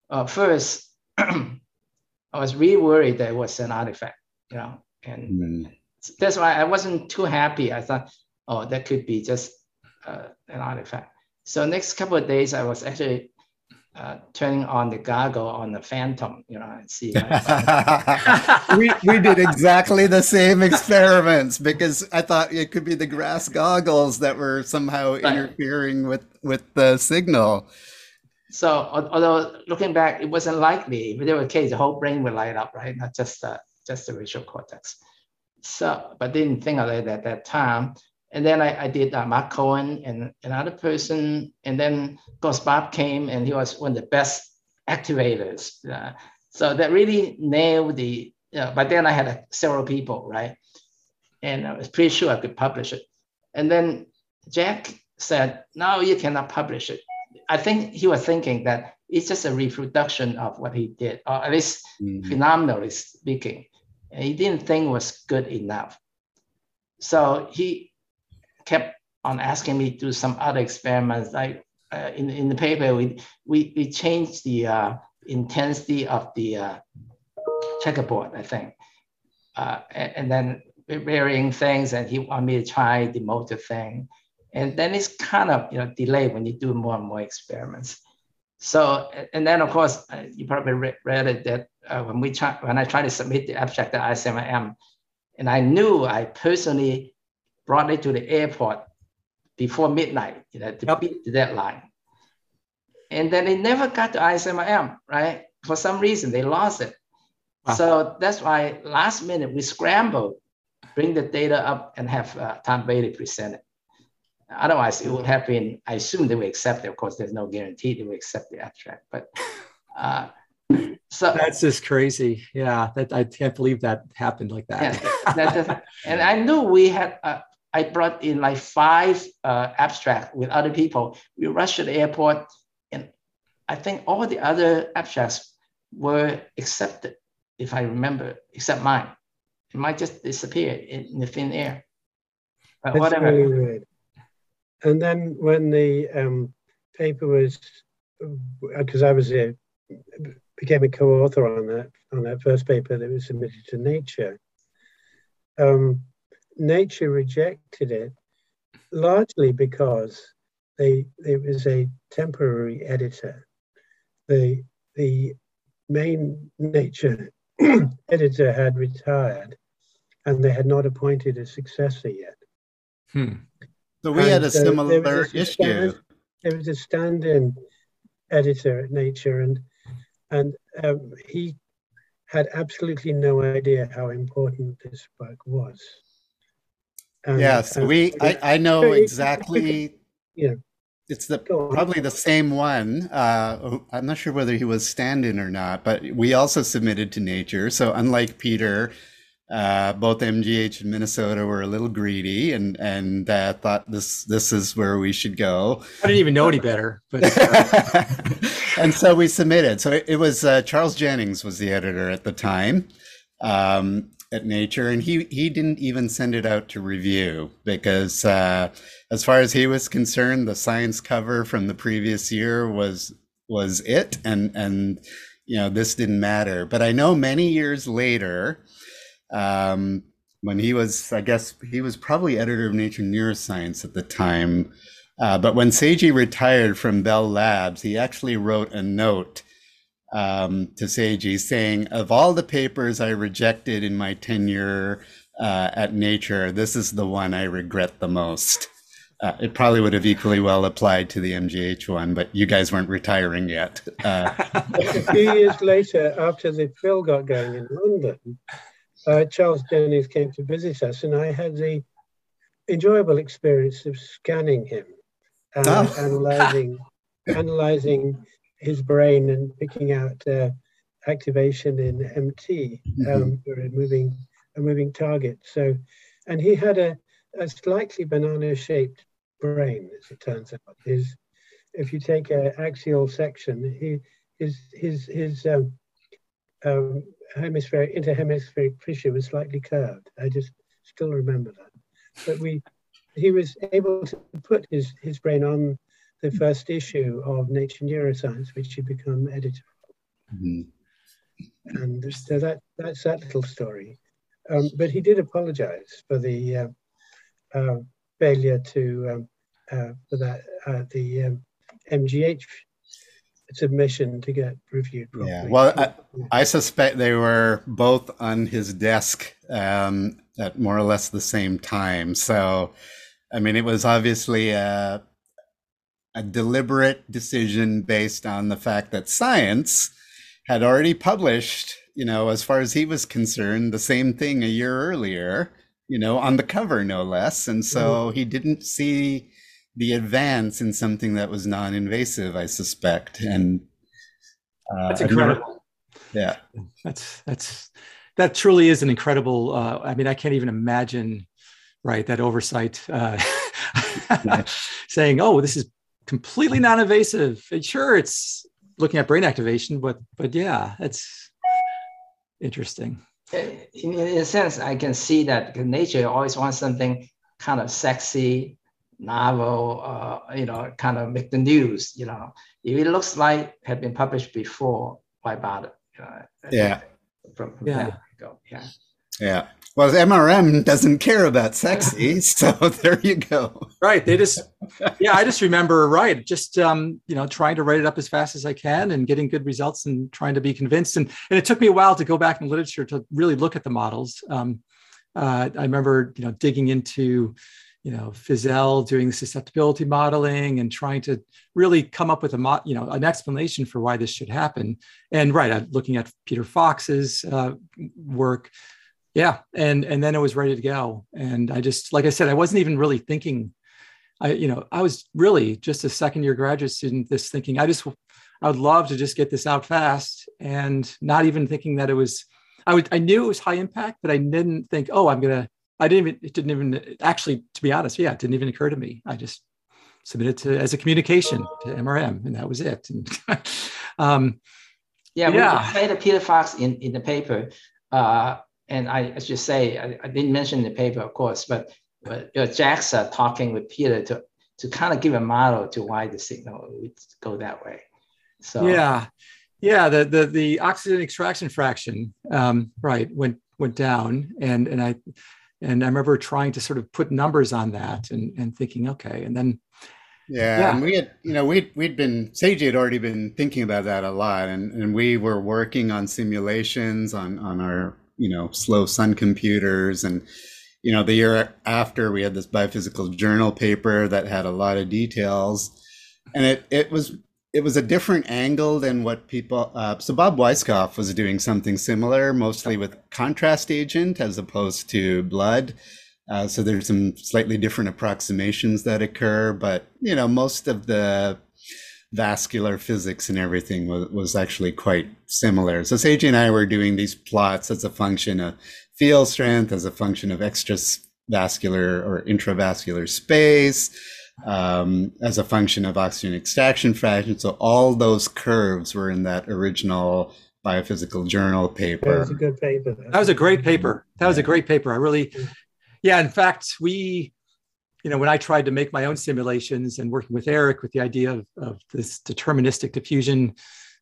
[SPEAKER 4] uh, first, I was really worried that it was an artifact, you know, and mm. that's why I wasn't too happy. I thought, oh, that could be just uh, an artifact. So next couple of days, I was actually uh, turning on the goggle on the Phantom, you know, and see.
[SPEAKER 5] we we did exactly the same experiments because I thought it could be the grass goggles that were somehow right. interfering with with the signal.
[SPEAKER 4] So, although looking back, it wasn't likely. If there were a case, the whole brain would light up, right? Not just uh, just the visual cortex. So, but didn't think of it at that time and then I, I did uh, Mark Cohen and another person, and then of Bob came and he was one of the best activators. Uh, so that really nailed the. You know, but then I had uh, several people, right? And I was pretty sure I could publish it. And then Jack said, "No, you cannot publish it." I think he was thinking that it's just a reproduction of what he did, or at least mm-hmm. phenomenally speaking. And he didn't think it was good enough. So he kept on asking me to do some other experiments. Like uh, in, in the paper, we, we, we changed the uh, intensity of the uh, checkerboard, I think. Uh, and, and, then varying things, and he wanted me to try the motor thing. And then it's kind of you know delayed when you do more and more experiments. So, and then of course, uh, you probably read it that uh, when we try, when I tried to submit the abstract to ISMRM, and I knew I personally brought it to the airport before midnight, you know, to yep. beat the deadline. And then they never got to ISMRM, right? For some reason, they lost it. Wow. So that's why last minute we scrambled, bring the data up and have uh, Tom Brady present it. Otherwise, it would have been, I assume they would accept it. Of course, there's no guarantee they would accept the abstract, but uh,
[SPEAKER 2] so that's just crazy. Yeah, that I can't believe that happened like that.
[SPEAKER 4] yeah, that, that and I knew we had uh, I brought in like five uh, abstracts with other people. We rushed to the airport, and I think all the other abstracts were accepted, if I remember, except mine. It might just disappear in the thin air.
[SPEAKER 3] But That's whatever. Really weird. And then when the um, paper was, because I was a, became a co-author on that on that first paper that was submitted to Nature. Um, nature rejected it largely because they there was a temporary editor. The the main nature editor had retired and they had not appointed a successor yet. Hmm.
[SPEAKER 5] So we had a
[SPEAKER 3] And, there
[SPEAKER 5] similar
[SPEAKER 3] a
[SPEAKER 5] issue.
[SPEAKER 3] stand- There was a stand-in editor at Nature, and and um, he had absolutely no idea how important this work was. And-
[SPEAKER 5] Yeah, so
[SPEAKER 3] and
[SPEAKER 5] we, I, I know exactly.
[SPEAKER 3] Yeah.
[SPEAKER 5] It's the probably the same one. Uh, I'm not sure whether he was stand-in or not, but we also submitted to Nature. So unlike Peter, uh, both MGH and Minnesota were a little greedy and and uh, thought this this is where we should go.
[SPEAKER 2] I didn't even know any better, but
[SPEAKER 5] and so we submitted. So it, it was uh, Charles Jennings was the editor at the time um, at Nature, and he he didn't even send it out to review because, uh, as far as he was concerned, the science cover from the previous year was was it, and and you know this didn't matter. But I know many years later. Um, when he was, I guess he was probably editor of Nature Neuroscience at the time. Uh, but when Seiji retired from Bell Labs, he actually wrote a note um, to Seiji saying, Of all the papers I rejected in my tenure uh, at Nature, this is the one I regret the most. Uh, it probably would have equally well applied to the MGH one, but you guys weren't retiring yet. Uh,
[SPEAKER 3] a few years later, after the FIL got going in London, uh, Charles Jennings came to visit us, and I had the enjoyable experience of scanning him, uh,
[SPEAKER 5] Oh.
[SPEAKER 3] analyzing, analyzing his brain, and picking out uh, activation in MT um, for a moving a moving target. So, and he had a, a slightly banana-shaped brain, as it turns out. His if you take an axial section, he his his his um, um, hemispheric interhemispheric fissure was slightly curved. I just still remember that. But we he was able to put his his brain on the first issue of Nature Neuroscience, which he become editor.
[SPEAKER 5] mhm.
[SPEAKER 3] And so that that's that little story. Um, but he did apologize for the uh, uh, failure to um, uh, for that uh, the um, MGH submission to get reviewed properly.
[SPEAKER 5] Yeah, well, I suspect they were both on his desk um, at more or less the same time. So, I mean, it was obviously a, a deliberate decision based on the fact that science had already published, you know, as far as he was concerned, the same thing a year earlier, you know, on the cover, no less. And so he didn't see the advance in something that was non-invasive, I suspect. And uh,
[SPEAKER 2] that's
[SPEAKER 5] never-
[SPEAKER 2] incredible.
[SPEAKER 5] yeah.
[SPEAKER 2] That's that's that truly is an incredible. Uh, I mean, I can't even imagine, right? That oversight, uh, saying, "Oh, this is completely non-invasive." And sure, it's looking at brain activation, but but yeah, it's interesting.
[SPEAKER 4] in, in a sense, I can see that because nature always wants something kind of sexy, novel, uh, you know, kind of make the news. You know, if it looks like had been published before, why bother? You know,
[SPEAKER 5] Yeah.
[SPEAKER 4] From, from
[SPEAKER 2] Yeah.
[SPEAKER 4] that go, yeah.
[SPEAKER 5] Yeah. Well, MRM doesn't care about sexy, so there you go.
[SPEAKER 2] Right. They just, yeah, I just remember, right, just, um, you know, trying to write it up as fast as I can and getting good results and trying to be convinced. And, and it took me a while to go back in the literature to really look at the models. Um, uh, I remember, you know, digging into, you know, Fisel doing susceptibility modeling and trying to really come up with a, mo- you know, an explanation for why this should happen. And right, I'm looking at Peter Fox's uh, work, yeah and and then it was ready to go and i just like i said i wasn't even really thinking i you know i was really just a second year graduate student this thinking i just i would love to just get this out fast and not even thinking that it was i would i knew it was high impact but i didn't think oh i'm gonna i didn't even it didn't even actually to be honest yeah it didn't even occur to me i just submitted to as a communication to mrm and that was it and um
[SPEAKER 4] Yeah,
[SPEAKER 2] Yeah.
[SPEAKER 4] we cited Peter Fox in, in the paper. Uh, and I, I should say, I, I didn't mention the paper, of course, but, but you know, JAXA talking with Peter to, to kind of give a model to why the signal would go that way. So
[SPEAKER 2] Yeah, yeah. The the the oxygen extraction fraction, um, right, went went down, and and I and I remember trying to sort of put numbers on that, and and thinking, okay, and then
[SPEAKER 5] Yeah,
[SPEAKER 2] Yeah.
[SPEAKER 5] and we had, you know, we'd we'd been Seiji had already been thinking about that a lot, and and we were working on simulations on on our you know slow sun computers, and you know, the year after we had this biophysical journal paper that had a lot of details, and it it was it was a different angle than what people. Uh, so Bob Weisskoff was doing something similar, mostly with contrast agent as opposed to blood. Uh, so there's some slightly different approximations that occur, but you know most of the vascular physics and everything was, was actually quite similar. So Seiji and I were doing these plots as a function of field strength, as a function of extravascular or intravascular space, um, as a function of oxygen extraction fraction. So all those curves were in that original biophysical journal paper.
[SPEAKER 3] That was a good paper.
[SPEAKER 2] That was a great paper. That was a great paper. I really, yeah. In fact, we, you know, when I tried to make my own simulations and working with Eric with the idea of, of this deterministic diffusion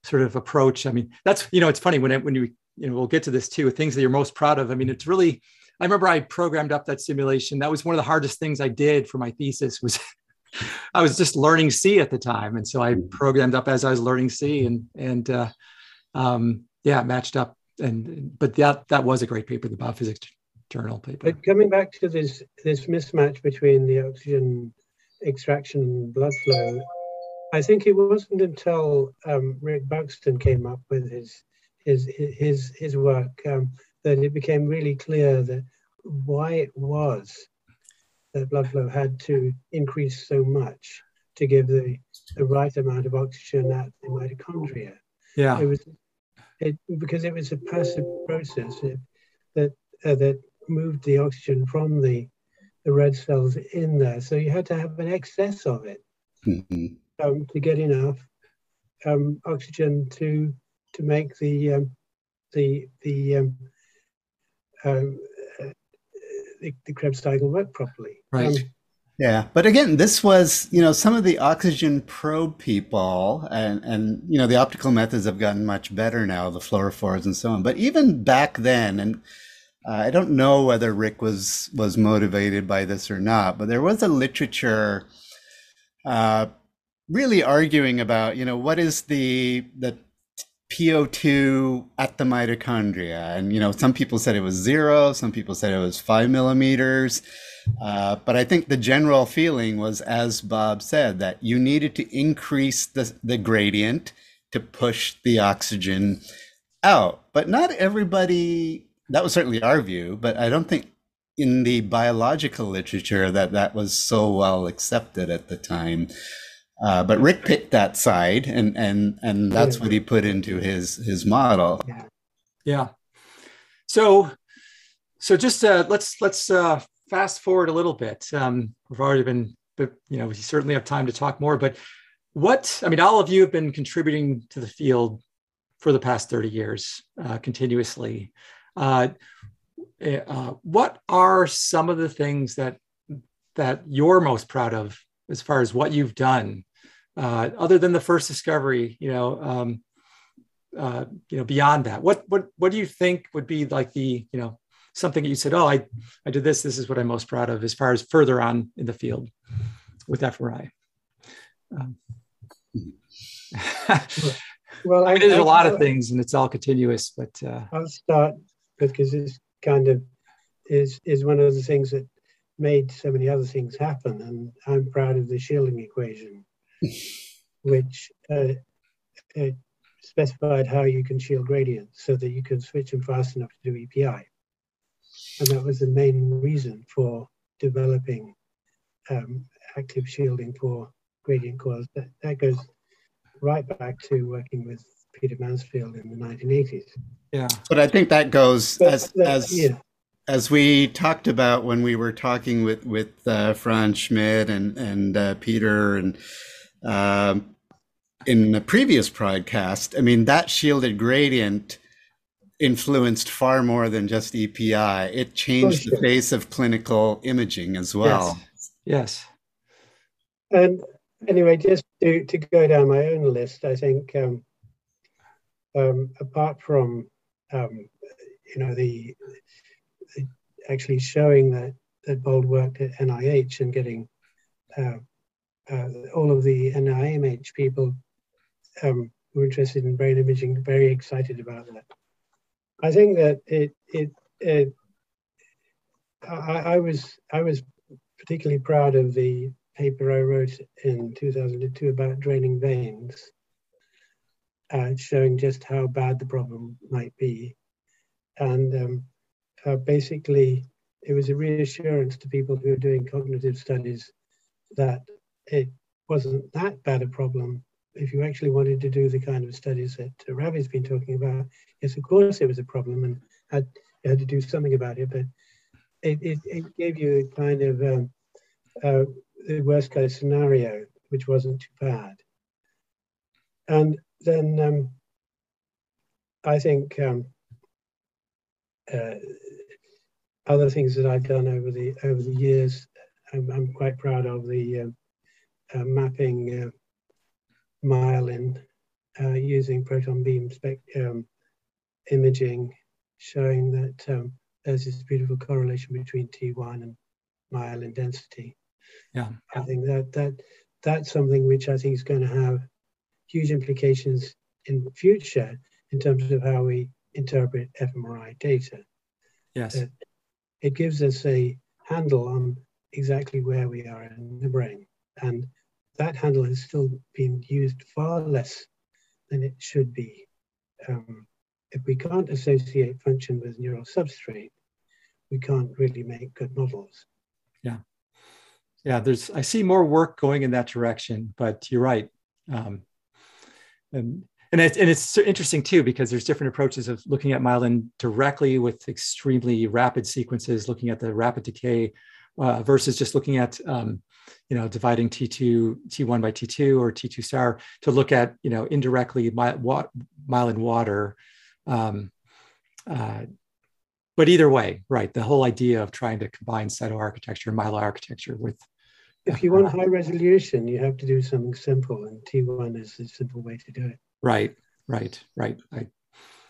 [SPEAKER 2] sort of approach. I mean, that's you know, it's funny when it, when you you know, we'll get to this too. Things that you're most proud of. I mean, it's really. I remember I programmed up that simulation. That was one of the hardest things I did for my thesis was I was just learning C at the time, and so I mm-hmm. programmed up as I was learning C, and and uh, um, yeah, matched up. And but that that was a great paper, the biophysics journal paper.
[SPEAKER 3] But coming back to this this mismatch between the oxygen extraction and blood flow, I think it wasn't until um, Rick Buxton came up with his his his his work um, that it became really clear that why it was that blood flow had to increase so much to give the, the right amount of oxygen at the mitochondria.
[SPEAKER 2] Yeah.
[SPEAKER 3] It was it, because it was a passive process it, that uh, that moved the oxygen from the the red cells in there. So you had to have an excess of it mm-hmm. um, to get enough um, oxygen to to make the um, the the um, um, the, the Krebs cycle work properly.
[SPEAKER 2] Right. Um,
[SPEAKER 5] yeah, but again, this was you know some of the oxygen probe people, and and you know the optical methods have gotten much better now, the fluorophores and so on. But even back then, and uh, I don't know whether Rick was was motivated by this or not, but there was a literature uh, really arguing about you know what is the the PO2 at the mitochondria. And, you know, some people said it was zero, some people said it was five millimeters. Uh, but I think the general feeling was, as Bob said, that you needed to increase the, the gradient to push the oxygen out. But not everybody, that was certainly our view, but I don't think in the biological literature that that was so well accepted at the time. Uh, but Rick picked that side, and and and that's what he put into his his model.
[SPEAKER 2] Yeah. yeah. So, so just uh, let's let's uh, fast forward a little bit. Um, we've already been, but you know, we certainly have time to talk more. But what I mean, all of you have been contributing to the field for the past thirty years uh, continuously. Uh, eh, uh, what are some of the things that that you're most proud of as far as what you've done uh, other than the first discovery, you know, um, uh, you know, beyond that, what what what do you think would be like the, you know, something that you said, oh, I I did this. This is what I'm most proud of, as far as further on in the field with fMRI. Um, well, I, I there's I, a lot I, of things, and it's all continuous. But uh,
[SPEAKER 3] I'll start because it's kind of is is one of the things that made so many other things happen, and I'm proud of the shielding equation which uh, uh, specified how you can shield gradients so that you can switch them fast enough to do EPI. And that was the main reason for developing um, active shielding for gradient coils. That, that goes right back to working with Peter Mansfield in the 1980s.
[SPEAKER 2] Yeah.
[SPEAKER 5] But I think that goes but as, that, as, yeah. as we talked about when we were talking with, with uh, Franz Schmitt and, and uh, Peter and um, in the previous podcast, I mean, that shielded gradient influenced far more than just EPI. It changed oh, sure. the face of clinical imaging as well.
[SPEAKER 2] Yes. yes.
[SPEAKER 3] And anyway, just to, to go down my own list, I think um, um, apart from um, you know the, the, actually showing that that Bold worked at NIH and getting uh, uh, all of the NIMH people um, who are interested in brain imaging very excited about that. I think that it, it, it I, I was I was particularly proud of the paper I wrote in 2002 about draining veins, uh, showing just how bad the problem might be. And um, uh, basically, it was a reassurance to people who are doing cognitive studies that it wasn't that bad a problem. If you actually wanted to do the kind of studies that uh, Ravi's been talking about, yes, of course it was a problem and had, you had to do something about it, but it, it, it gave you a kind of um, uh, the worst case scenario, which wasn't too bad. And then um, I think um, uh, other things that I've done over the over the years, I'm, I'm quite proud of the um, uh, mapping uh, myelin uh, using proton beam spec um, imaging, showing that um, there's this beautiful correlation between T1 and myelin density.
[SPEAKER 2] Yeah.
[SPEAKER 3] I think that that that's something which I think is going to have huge implications in the future in terms of how we interpret fMRI data.
[SPEAKER 2] Yes.
[SPEAKER 3] That it gives us a handle on exactly where we are in the brain. And that handle has still been used far less than it should be. Um, if we can't associate function with neural substrate, we can't really make good models.
[SPEAKER 2] Yeah. Yeah, there's I see more work going in that direction, but you're right. Um, and and it's, and it's interesting too because there's different approaches of looking at myelin directly with extremely rapid sequences, looking at the rapid decay uh, versus just looking at um, you know dividing T2 T1 by T2 or T2 star to look at you know indirectly my, myelin water. Um, uh, but either way, right, the whole idea of trying to combine cytoarchitecture and myeloarchitecture with
[SPEAKER 3] if you want high resolution, you have to do something simple, and T1 is a simple way to do it.
[SPEAKER 2] Right, right, right. I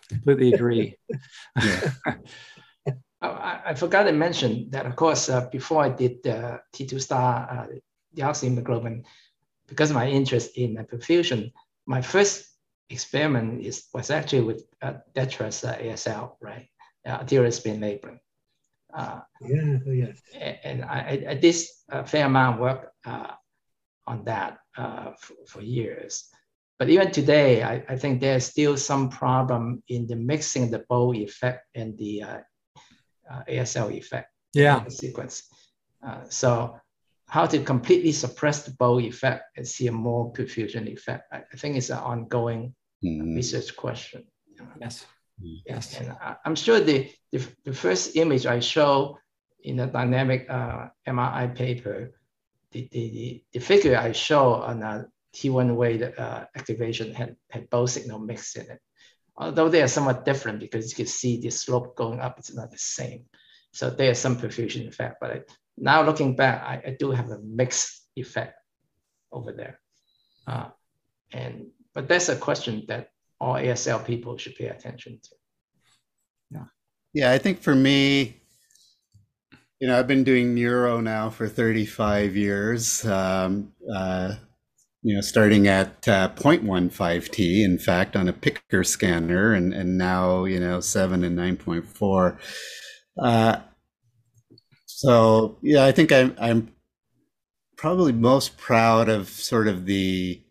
[SPEAKER 2] completely agree.
[SPEAKER 4] I, I, forgot to mention that, of course, uh, before I did the T2 star uh, deoxyhemoglobin, because of my interest in perfusion, my first experiment is was actually with uh, Detre's uh, ASL, right? Uh, arterial spin labeling.
[SPEAKER 3] Uh, yeah, yes.
[SPEAKER 4] And I, I did a fair amount of work uh, on that uh, for, for, years. But even today, I, I, think there's still some problem in the mixing the BOLD effect and the uh, uh, ASL effect.
[SPEAKER 2] Yeah.
[SPEAKER 4] The sequence. Uh, so how to completely suppress the BOLD effect and see a more perfusion effect, I, I think it's an ongoing mm. research question.
[SPEAKER 2] Yes.
[SPEAKER 4] Yes. And I, am sure the, the, the, first image I show in the dynamic uh, MRI paper, the, the, the, figure I show on a T1 way uh, activation had, had both signal mixed in it. Although they are somewhat different because you can see the slope going up, it's not the same. So there's some perfusion effect, but I, now looking back, I, I, do have a mixed effect over there. Uh, and But that's a question that all ASL people should pay attention to.
[SPEAKER 2] Yeah.
[SPEAKER 5] Yeah, I think for me, you know, I've been doing neuro now for 35 years. Um, uh, you know, starting at uh, 0.15T, in fact, on a picker scanner, and, and now, you know, 7 and 9.4. Uh, so, yeah, I think I'm, I'm probably most proud of sort of the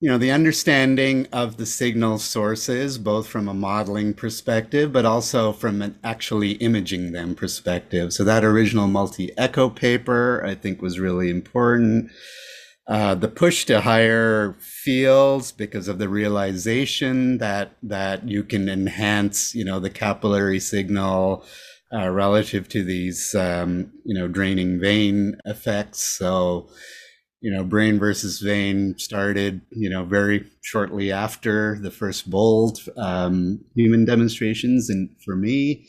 [SPEAKER 5] you know the understanding of the signal sources both from a modeling perspective but also from an actually imaging them perspective. So that original multi-echo paper i think was really important. Uh, the push to higher fields because of the realization that that you can enhance you know the capillary signal uh, relative to these um, you know draining vein effects. So you know, brain versus vein started, you know, very shortly after the first bold um, human demonstrations, and for me,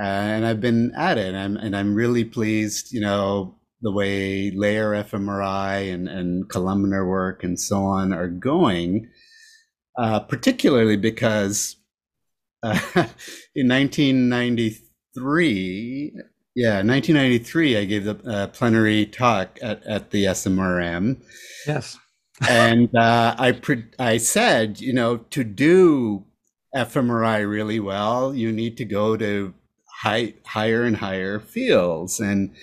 [SPEAKER 5] uh, and I've been at it, and I'm, and I'm really pleased, you know, the way layer fMRI and, and columnar work and so on are going, uh, particularly because uh, in 1993, yeah, 1993, I gave the uh, plenary talk at, at the SMRM.
[SPEAKER 2] Yes.
[SPEAKER 5] and uh, I, pre- I said, you know, to do fMRI really well, you need to go to high, higher and higher fields. And,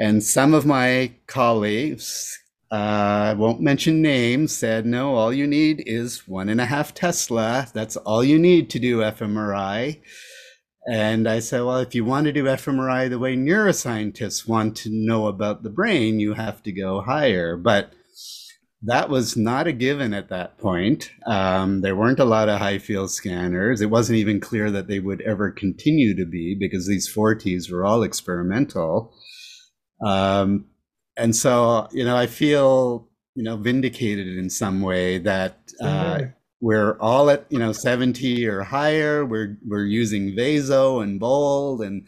[SPEAKER 5] and some of my colleagues, uh, I won't mention names, said, no, all you need is one and a half Tesla. That's all you need to do fMRI. And I said, well, if you want to do fMRI the way neuroscientists want to know about the brain, you have to go higher. But that was not a given at that point. Um, there weren't a lot of high field scanners. It wasn't even clear that they would ever continue to be because these Forties were all experimental. Um, and so, you know, I feel, you know, vindicated in some way that uh, mm-hmm. We're all at, you know, 70 or higher. We're, we're using Vaso and Bold and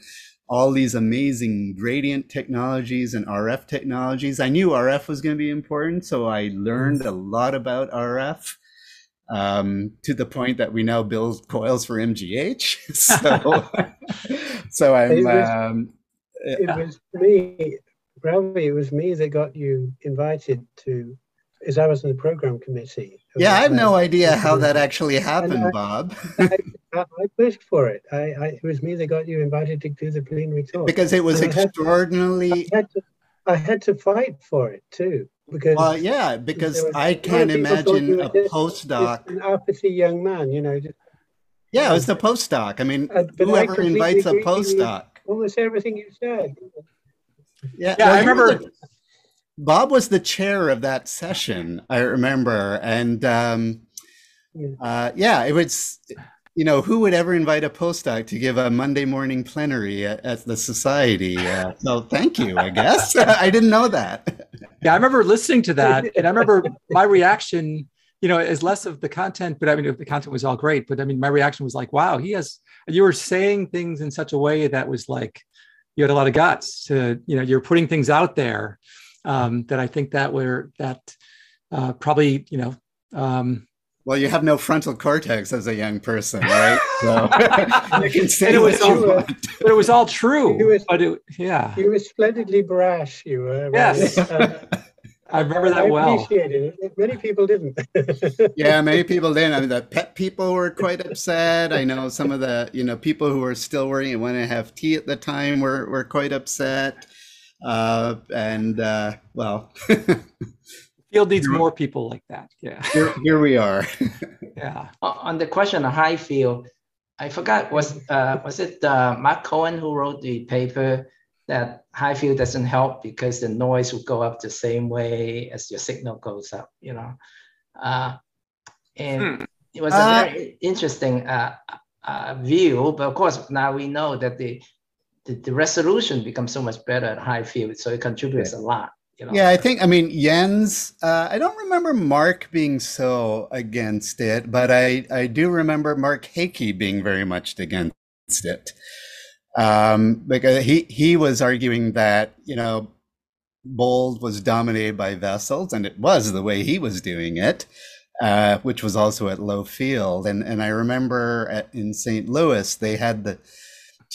[SPEAKER 5] all these amazing gradient technologies and RF technologies. I knew RF was going to be important, so I learned a lot about RF um, to the point that we now build coils for MGH. so, so I'm. It was,
[SPEAKER 3] um, it was me, Ravi. It was me that got you invited to is I was in the program committee.
[SPEAKER 5] Yeah, I have no idea how that actually happened, I, Bob.
[SPEAKER 3] I, I, pushed for it. I, it was me that got you invited to do the plenary talk.
[SPEAKER 5] Because it was extraordinarily.
[SPEAKER 3] Had to, I had to fight for it too. Because
[SPEAKER 5] well, yeah, because I can't imagine a postdoc,
[SPEAKER 3] an uppity young man, you know. Just,
[SPEAKER 5] yeah, it was the postdoc. I mean, uh, whoever invites a postdoc.
[SPEAKER 3] Almost everything you said.
[SPEAKER 5] Yeah, yeah well, I remember. Bob was the chair of that session, I remember, and um, uh, yeah, it was. You know, who would ever invite a postdoc to give a Monday morning plenary at, at the society? Uh, so, thank you. I guess I didn't know that.
[SPEAKER 2] Yeah, I remember listening to that, and I remember my reaction. You know, is less of the content, but I mean, the content was all great. But I mean, my reaction was like, "Wow, he has." You were saying things in such a way that was like, you had a lot of guts to, you know, you're putting things out there um, that I think that were that uh, probably you know. Um,
[SPEAKER 5] well, you have no frontal cortex as a young person, right? So
[SPEAKER 2] you can say it was all, but it was all true. but it, yeah,
[SPEAKER 3] you were splendidly brash. You were.
[SPEAKER 2] Yes. Uh, I remember that
[SPEAKER 3] I
[SPEAKER 2] well.
[SPEAKER 3] Appreciated it. Many people didn't.
[SPEAKER 5] yeah, many people didn't. I mean, the pet people were quite upset. I know some of the, you know, people who were still working to have tea at the time were were quite upset. Uh, and uh, well,
[SPEAKER 2] field needs more people like that. Yeah.
[SPEAKER 5] Here, here we are.
[SPEAKER 2] yeah.
[SPEAKER 4] On the question of high field, I forgot was uh, was it uh, Mark Cohen who wrote the paper that high field doesn't help because the noise will go up the same way as your signal goes up. You know, uh, and hmm. it was a uh, very interesting uh, uh, view. But of course, now we know that the the, the resolution becomes so much better at high field, so it contributes yeah. a lot. You know?
[SPEAKER 5] Yeah, I think I mean Jens. Uh, I don't remember Mark being so against it, but I I do remember Mark Raichle being very much against it, um, because he he was arguing that you know Bold was dominated by vessels, and it was the way he was doing it, uh, which was also at low field. And and I remember at, in St. Louis they had the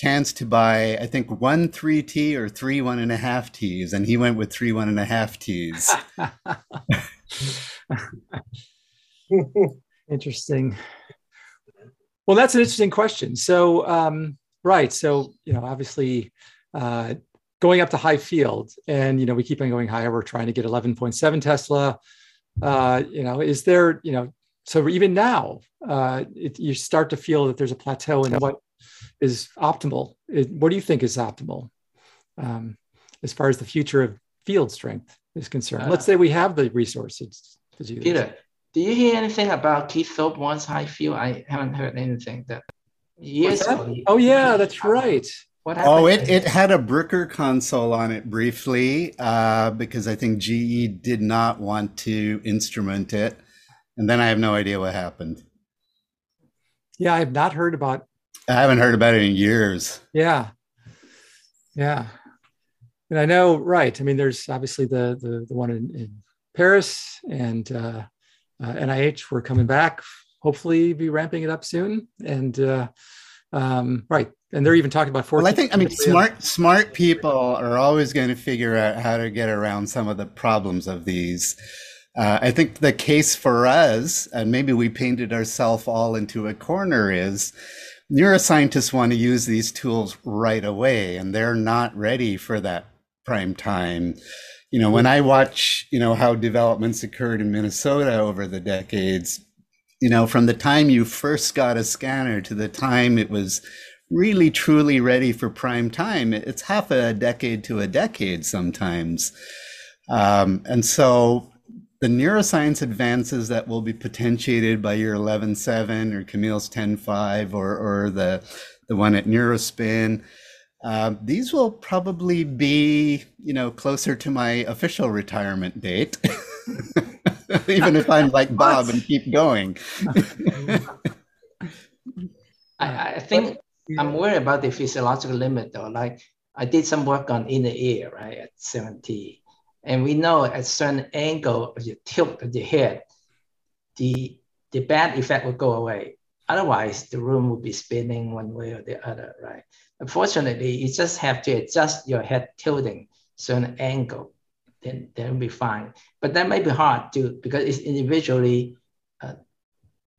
[SPEAKER 5] chance to buy, I think, one three T or three one and a half Ts, and he went with three one and a half Ts.
[SPEAKER 2] interesting. Well, that's an interesting question. So, um, right. So, you know, obviously, uh, going up to high field, and you know, we keep on going higher. We're trying to get 11.7 Tesla. Uh, you know, is there, you know, so even now, uh, it, you start to feel that there's a plateau in what is optimal? What do you think is optimal um, as far as the future of field strength is concerned? Uh, Let's say we have the resources to do
[SPEAKER 4] Peter, this. do you hear anything about Keith Thulborn's high field? I haven't heard anything that years
[SPEAKER 2] ago. Oh yeah, that's right.
[SPEAKER 5] What happened? Oh, it, it had a Bruker console on it briefly uh, because I think GE did not want to instrument it. And then I have no idea what happened.
[SPEAKER 2] Yeah, I have not heard about
[SPEAKER 5] I haven't heard about it in years.
[SPEAKER 2] Yeah. Yeah. And I know, right. I mean, there's obviously the the, the one in, in Paris and uh, uh, NIH. We're coming back. Hopefully, be ramping it up soon. And uh, um, right, and they're even talking about 14.
[SPEAKER 5] Well, I think I mean smart smart people are always going to figure out how to get around some of the problems of these. Uh, I think the case for us, and maybe we painted ourselves all into a corner, is neuroscientists want to use these tools right away, and they're not ready for that prime time. You know, when I watch, you know, how developments occurred in Minnesota over the decades, you know, from the time you first got a scanner to the time it was really truly ready for prime time, it's half a decade to a decade sometimes. Um, and so the neuroscience advances that will be potentiated by your 11.7 or Kamil's 10.5 or, or the, the one at Neurospin, uh, these will probably be, you know, closer to my official retirement date, even if I'm like Bob and keep going.
[SPEAKER 4] I, I think I'm worried about the physiological limit though. Like I did some work on inner ear, right, at 70. And we know at certain angle of your tilt of the head, the, the bad effect will go away. Otherwise, the room will be spinning one way or the other, right? Unfortunately, you just have to adjust your head tilting certain angle, then then be fine. But that may be hard to because it's individually uh,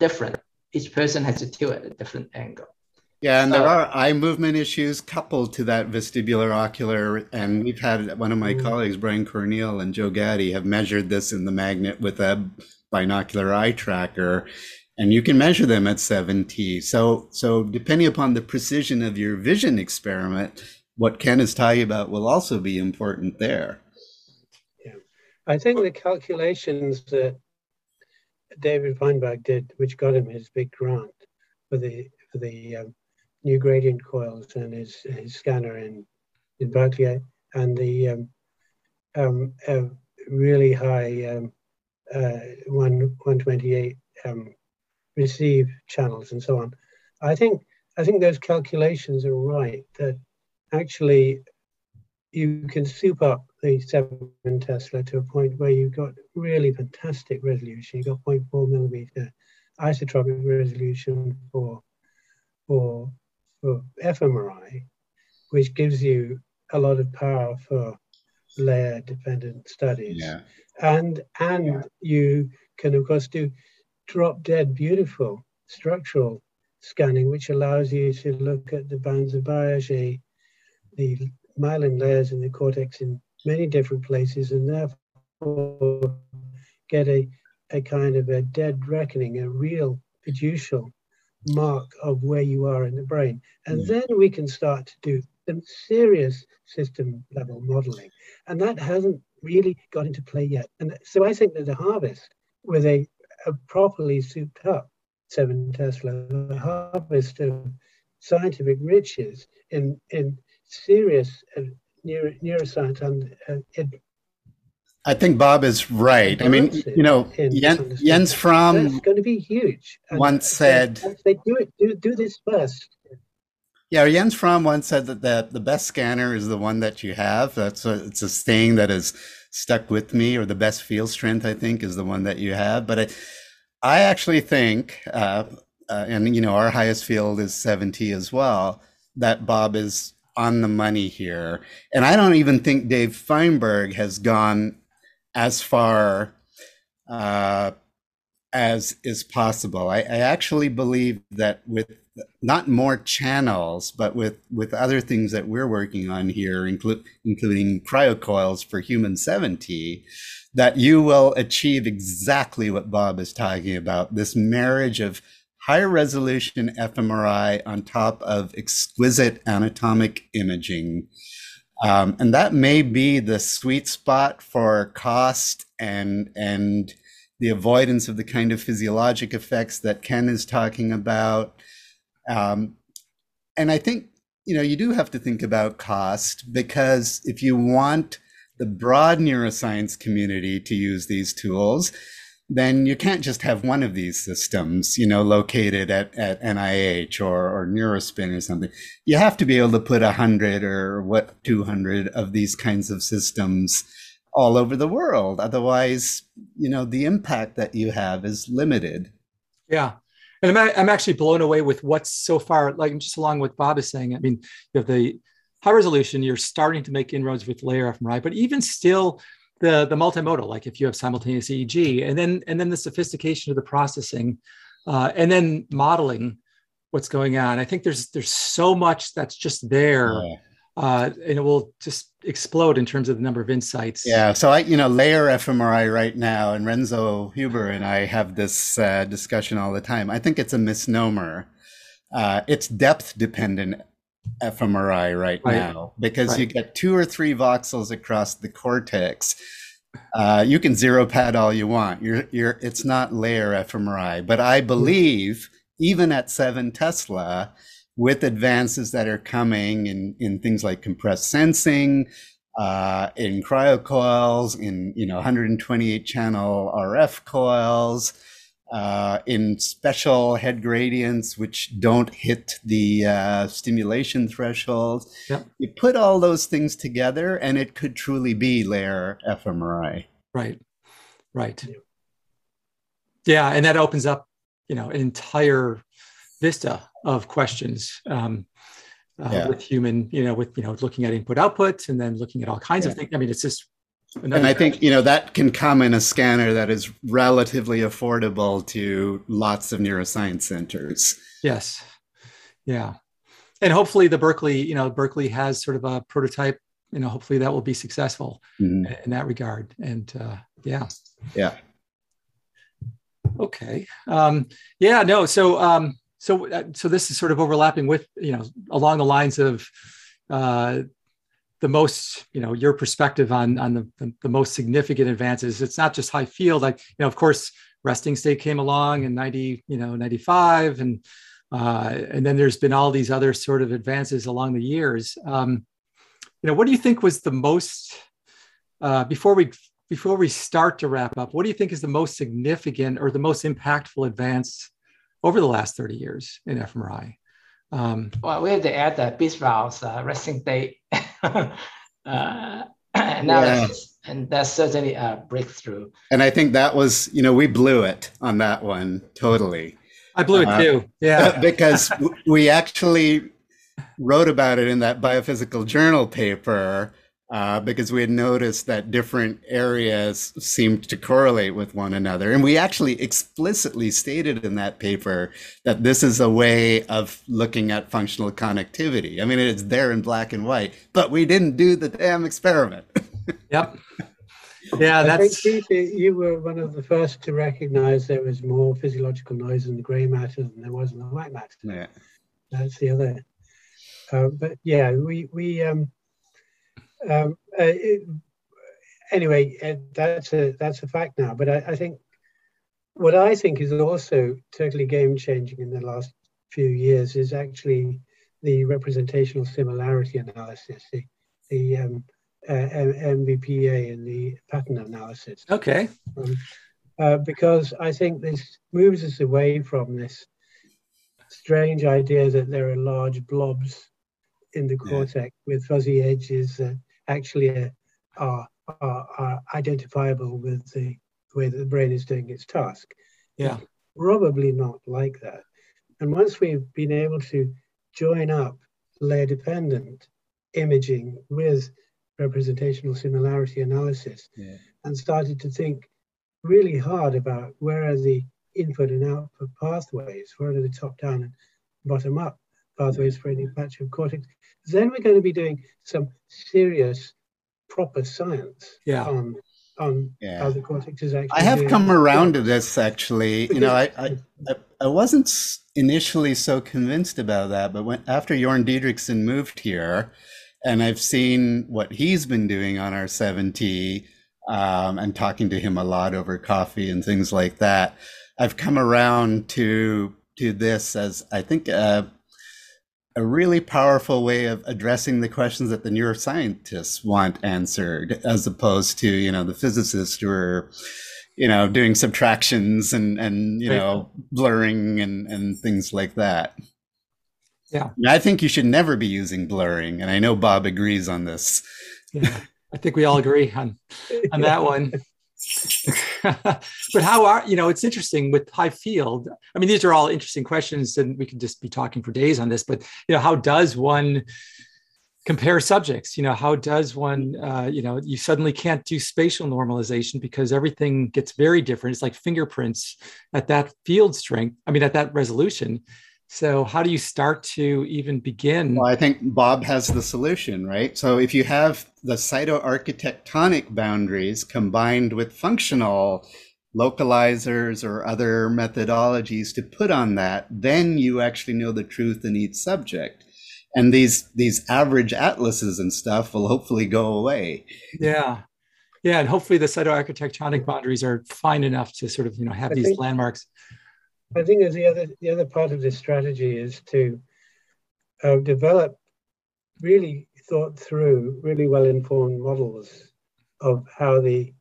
[SPEAKER 4] different. Each person has to tilt at a different angle.
[SPEAKER 5] Yeah, and so, there are eye movement issues coupled to that vestibular ocular. And we've had one of my mm-hmm. colleagues, Brian Corneil and Joe Gaddy, have measured this in the magnet with a binocular eye tracker. And you can measure them at 7T. So, so depending upon the precision of your vision experiment, what Ken is talking about will also be important there.
[SPEAKER 3] Yeah, I think the calculations that David Feinberg did, which got him his big grant for the for the um, new gradient coils and his, his scanner in, in Berkeley and the um, um, uh, really high um, uh, 1, 128 um, receive channels and so on. I think I think those calculations are right that actually you can soup up the 7 Tesla to a point where you've got really fantastic resolution. You've got 0.4 millimeter isotropic resolution for for for fMRI, which gives you a lot of power for layer dependent studies.
[SPEAKER 5] Yeah.
[SPEAKER 3] And and yeah. you can of course do drop dead beautiful structural scanning, which allows you to look at the bands of Baillarger, the myelin layers in the cortex in many different places, and therefore get a, a kind of a dead reckoning, a real fiducial mark of where you are in the brain. And then we can start to do some serious system level modeling. And that hasn't really got into play yet. And so I think that the harvest with a, a properly souped up 7 Tesla, harvest of scientific riches in, in serious uh, neuro, neuroscience and uh,
[SPEAKER 5] I think Bob is right. I mean, you know, Jens, Jens Frahm
[SPEAKER 3] It's going to be huge.
[SPEAKER 5] And once said,
[SPEAKER 3] they do it, do, do this first.
[SPEAKER 5] Yeah, Jens Frahm once said that the, the best scanner is the one that you have. That's a, it's a saying that has stuck with me, or the best field strength, I think, is the one that you have. But I, I actually think, uh, uh, and you know, our highest field is 7T as well, that Bob is on the money here. And I don't even think Dave Feinberg has gone as far uh, as is possible. I, I, actually believe that with not more channels, but with with other things that we're working on here, inclu- including cryocoils for human 7T, that you will achieve exactly what Bob is talking about. This marriage of high resolution fMRI on top of exquisite anatomic imaging um, and that may be the sweet spot for cost and and the avoidance of the kind of physiologic effects that Ken is talking about. Um, and I think you know you do have to think about cost because if you want the broad neuroscience community to use these tools, then you can't just have one of these systems, you know, located at, at NIH or, or Neurospin or something. You have to be able to put a hundred or what 200 of these kinds of systems all over the world. Otherwise, you know, the impact that you have is limited.
[SPEAKER 2] Yeah. And I'm, I'm actually blown away with what's so far, like just along with Bob is saying. I mean, you have the high resolution, you're starting to make inroads with layer fMRI, but even still, the the multimodal, like if you have simultaneous EEG, and then and then the sophistication of the processing, uh, and then modeling what's going on. I think there's there's so much that's just there,
[SPEAKER 5] Yeah.
[SPEAKER 2] uh, and it will just explode in terms of the number of insights.
[SPEAKER 5] Yeah, so I, you know, layer fMRI right now, and Renzo Huber and I have this uh, discussion all the time. I think it's a misnomer. Uh, it's depth dependent fMRI right,
[SPEAKER 2] Right.
[SPEAKER 5] now because you get two or three voxels across the cortex. Uh, you can zero pad all you want. You're, you're, it's not layer fMRI, but I believe even at seven Tesla, with advances that are coming in, in things like compressed sensing, uh, in cryocoils, in you know 128 channel RF coils, uh, in special head gradients which don't hit the uh, stimulation threshold.
[SPEAKER 2] Yep.
[SPEAKER 5] You put all those things together, and it could truly be layer fMRI.
[SPEAKER 2] Right. Right. Yeah, and that opens up, you know, an entire vista of questions um, uh,
[SPEAKER 5] Yeah.
[SPEAKER 2] with human, you know, with you know, looking at input output and then looking at all kinds of things. I mean, it's just.
[SPEAKER 5] And I think you know that can come in a scanner that is relatively affordable to lots of neuroscience centers.
[SPEAKER 2] Yes. Yeah. And hopefully the Berkeley, you know, Berkeley has sort of a prototype, you know, hopefully that will be successful
[SPEAKER 5] Mhm.
[SPEAKER 2] in that regard. And uh, yeah.
[SPEAKER 5] Yeah.
[SPEAKER 2] Okay. Um, yeah, no. So, um, so, uh, so this is sort of overlapping with, you know, along the lines of uh, the most, you know, your perspective on on the, the, the most significant advances. It's not just high field. Like, you know, of course, resting state came along in 90, you know, 95 and uh, and then there's been all these other sort of advances along the years. Um, you know, what do you think was the most uh, before we before we start to wrap up? What do you think is the most significant or the most impactful advance over the last 30 years in fMRI? Um,
[SPEAKER 4] Well, we have to add the Biswal's uh, resting state uh, analysis, and that's certainly a breakthrough.
[SPEAKER 5] And I think that was, you know, we blew it on that one totally.
[SPEAKER 2] I blew it
[SPEAKER 5] Uh,
[SPEAKER 2] too. Yeah.
[SPEAKER 5] because we actually wrote about it in that biophysical journal paper uh, because we had noticed that different areas seemed to correlate with one another. And we actually explicitly stated in that paper that this is a way of looking at functional connectivity. I mean, it's there in black and white, but we didn't do the damn experiment.
[SPEAKER 2] Yep. Yeah, that's
[SPEAKER 3] you were one of the first to recognize there was more physiological noise in the grey matter than there was in the white matter.
[SPEAKER 5] yeah.
[SPEAKER 3] That's the other. Uh, but yeah, we we um, um, uh, it, anyway, uh, that's a that's a fact now. But I, I think what I think is also totally game changing in the last few years is actually the representational similarity analysis, the the um, uh, M- MVPA and the pattern analysis
[SPEAKER 2] okay.
[SPEAKER 3] uh, because I think this moves us away from this strange idea that there are large blobs in the
[SPEAKER 5] Yeah.
[SPEAKER 3] cortex with fuzzy edges that actually are, are, are, are identifiable with the way that the brain is doing its task.
[SPEAKER 2] Yeah.
[SPEAKER 3] Probably not like that. And once we've been able to join up layer dependent imaging with representational similarity analysis
[SPEAKER 5] Yeah.
[SPEAKER 3] and started to think really hard about where are the input and output pathways, where are the top down and bottom up pathways for any patch of cortex. Then we're going to be doing some serious, proper science
[SPEAKER 2] Yeah.
[SPEAKER 3] on on
[SPEAKER 5] Yeah.
[SPEAKER 3] how the cortex is actually.
[SPEAKER 5] I have
[SPEAKER 3] doing
[SPEAKER 5] come around
[SPEAKER 3] job.
[SPEAKER 5] to this actually. You know, I, I, I, I wasn't initially so convinced about that, but when after Jorn Diedrichsen moved here, and I've seen what he's been doing on our 7T, um, and talking to him a lot over coffee and things like that, I've come around to to this as I think a, a really powerful way of addressing the questions that the neuroscientists want answered, as opposed to you know the physicists who are you know doing subtractions and and you know blurring and and things like that.
[SPEAKER 2] Yeah.
[SPEAKER 5] I think you should never be using blurring, and I know Bob agrees on this.
[SPEAKER 2] Yeah. I think we all agree on on that one. but how are you know it's interesting with high field i mean these are all interesting questions and we could just be talking for days on this but you know how does one compare subjects? You know how does one uh, you know you suddenly can't do spatial normalization because everything gets very different. It's like fingerprints at that field strength i mean at that resolution So, how do you start to even begin?
[SPEAKER 5] Well, I think Bob has the solution, right? So, if you have the cytoarchitectonic boundaries combined with functional localizers or other methodologies to put on that, then you actually know the truth in each subject. And these these average atlases and stuff will hopefully go away.
[SPEAKER 2] Yeah. Yeah, and hopefully the cytoarchitectonic boundaries are fine enough to sort of, you know, have
[SPEAKER 3] I
[SPEAKER 2] these landmarks.
[SPEAKER 3] I think the other the other part of this strategy is to uh, develop really thought through, really well informed models of how the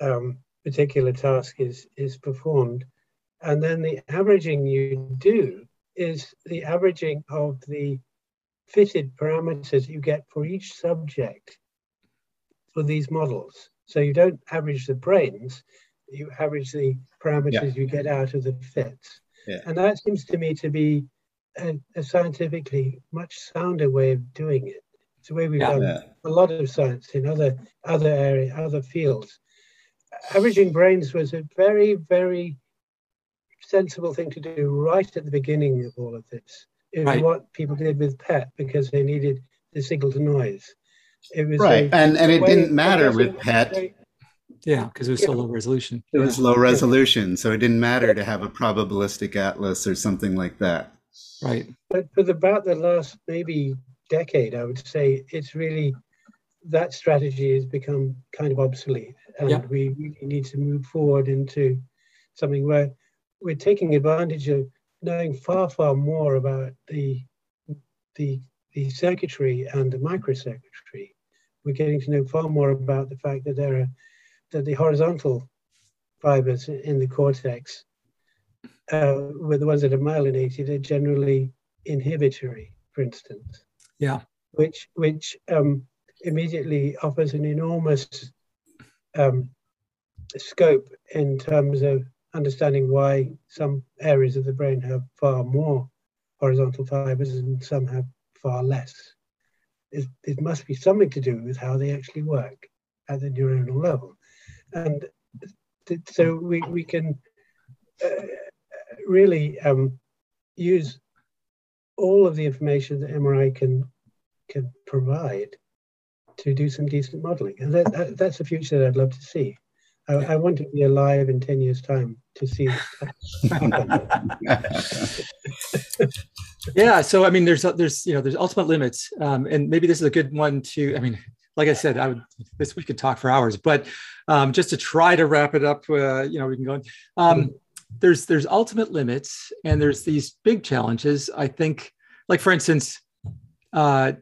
[SPEAKER 3] um, particular task is is performed, and then the averaging you do is the averaging of the fitted parameters you get for each subject for these models. So you don't average the brains, you average the parameters you get out of the fits.
[SPEAKER 5] Yeah.
[SPEAKER 3] And that seems to me to be a, a scientifically much sounder way of doing it. It's the way we've
[SPEAKER 2] Yeah.
[SPEAKER 3] done
[SPEAKER 5] Yeah.
[SPEAKER 3] a lot of science in other other area, other fields. Averaging brains was a very, very sensible thing to do right at the beginning of all of this. It was
[SPEAKER 2] Right.
[SPEAKER 3] what people did with PET because they needed the signal to noise. It was
[SPEAKER 5] Right.
[SPEAKER 3] a-
[SPEAKER 5] And and it didn't matter with PET.
[SPEAKER 3] way-
[SPEAKER 2] Yeah, because it was so low resolution.
[SPEAKER 5] It was low resolution, so it didn't matter to have a probabilistic atlas or something like that.
[SPEAKER 2] Right.
[SPEAKER 3] But for the, about the last maybe decade, I would say it's really that strategy has become kind of obsolete, and
[SPEAKER 2] Yeah.
[SPEAKER 3] we really need to move forward into something where we're taking advantage of knowing far, far more about the the the circuitry and the microcircuitry. We're getting to know far more about the fact that there are that the horizontal fibers in the cortex uh, with the ones that are myelinated are generally inhibitory, for instance.
[SPEAKER 2] Yeah.
[SPEAKER 3] Which which um, immediately offers an enormous um, scope in terms of understanding why some areas of the brain have far more horizontal fibers and some have far less. It, it must be something to do with how they actually work at the neuronal level. And so we, we can uh, really um, use all of the information that MRI can can provide to do some decent modeling, and that, that, that's the future that I'd love to see. I, I want to be alive in ten years' time to see.
[SPEAKER 2] Yeah. So I mean, there's there's you know there's ultimate limits, um, and maybe this is a good one to. I mean, like I said, I would this we could talk for hours, but um, just to try to wrap it up, uh, you know, we can go. Um, there's there's ultimate limits, and there's these big challenges. I think, like for instance, uh,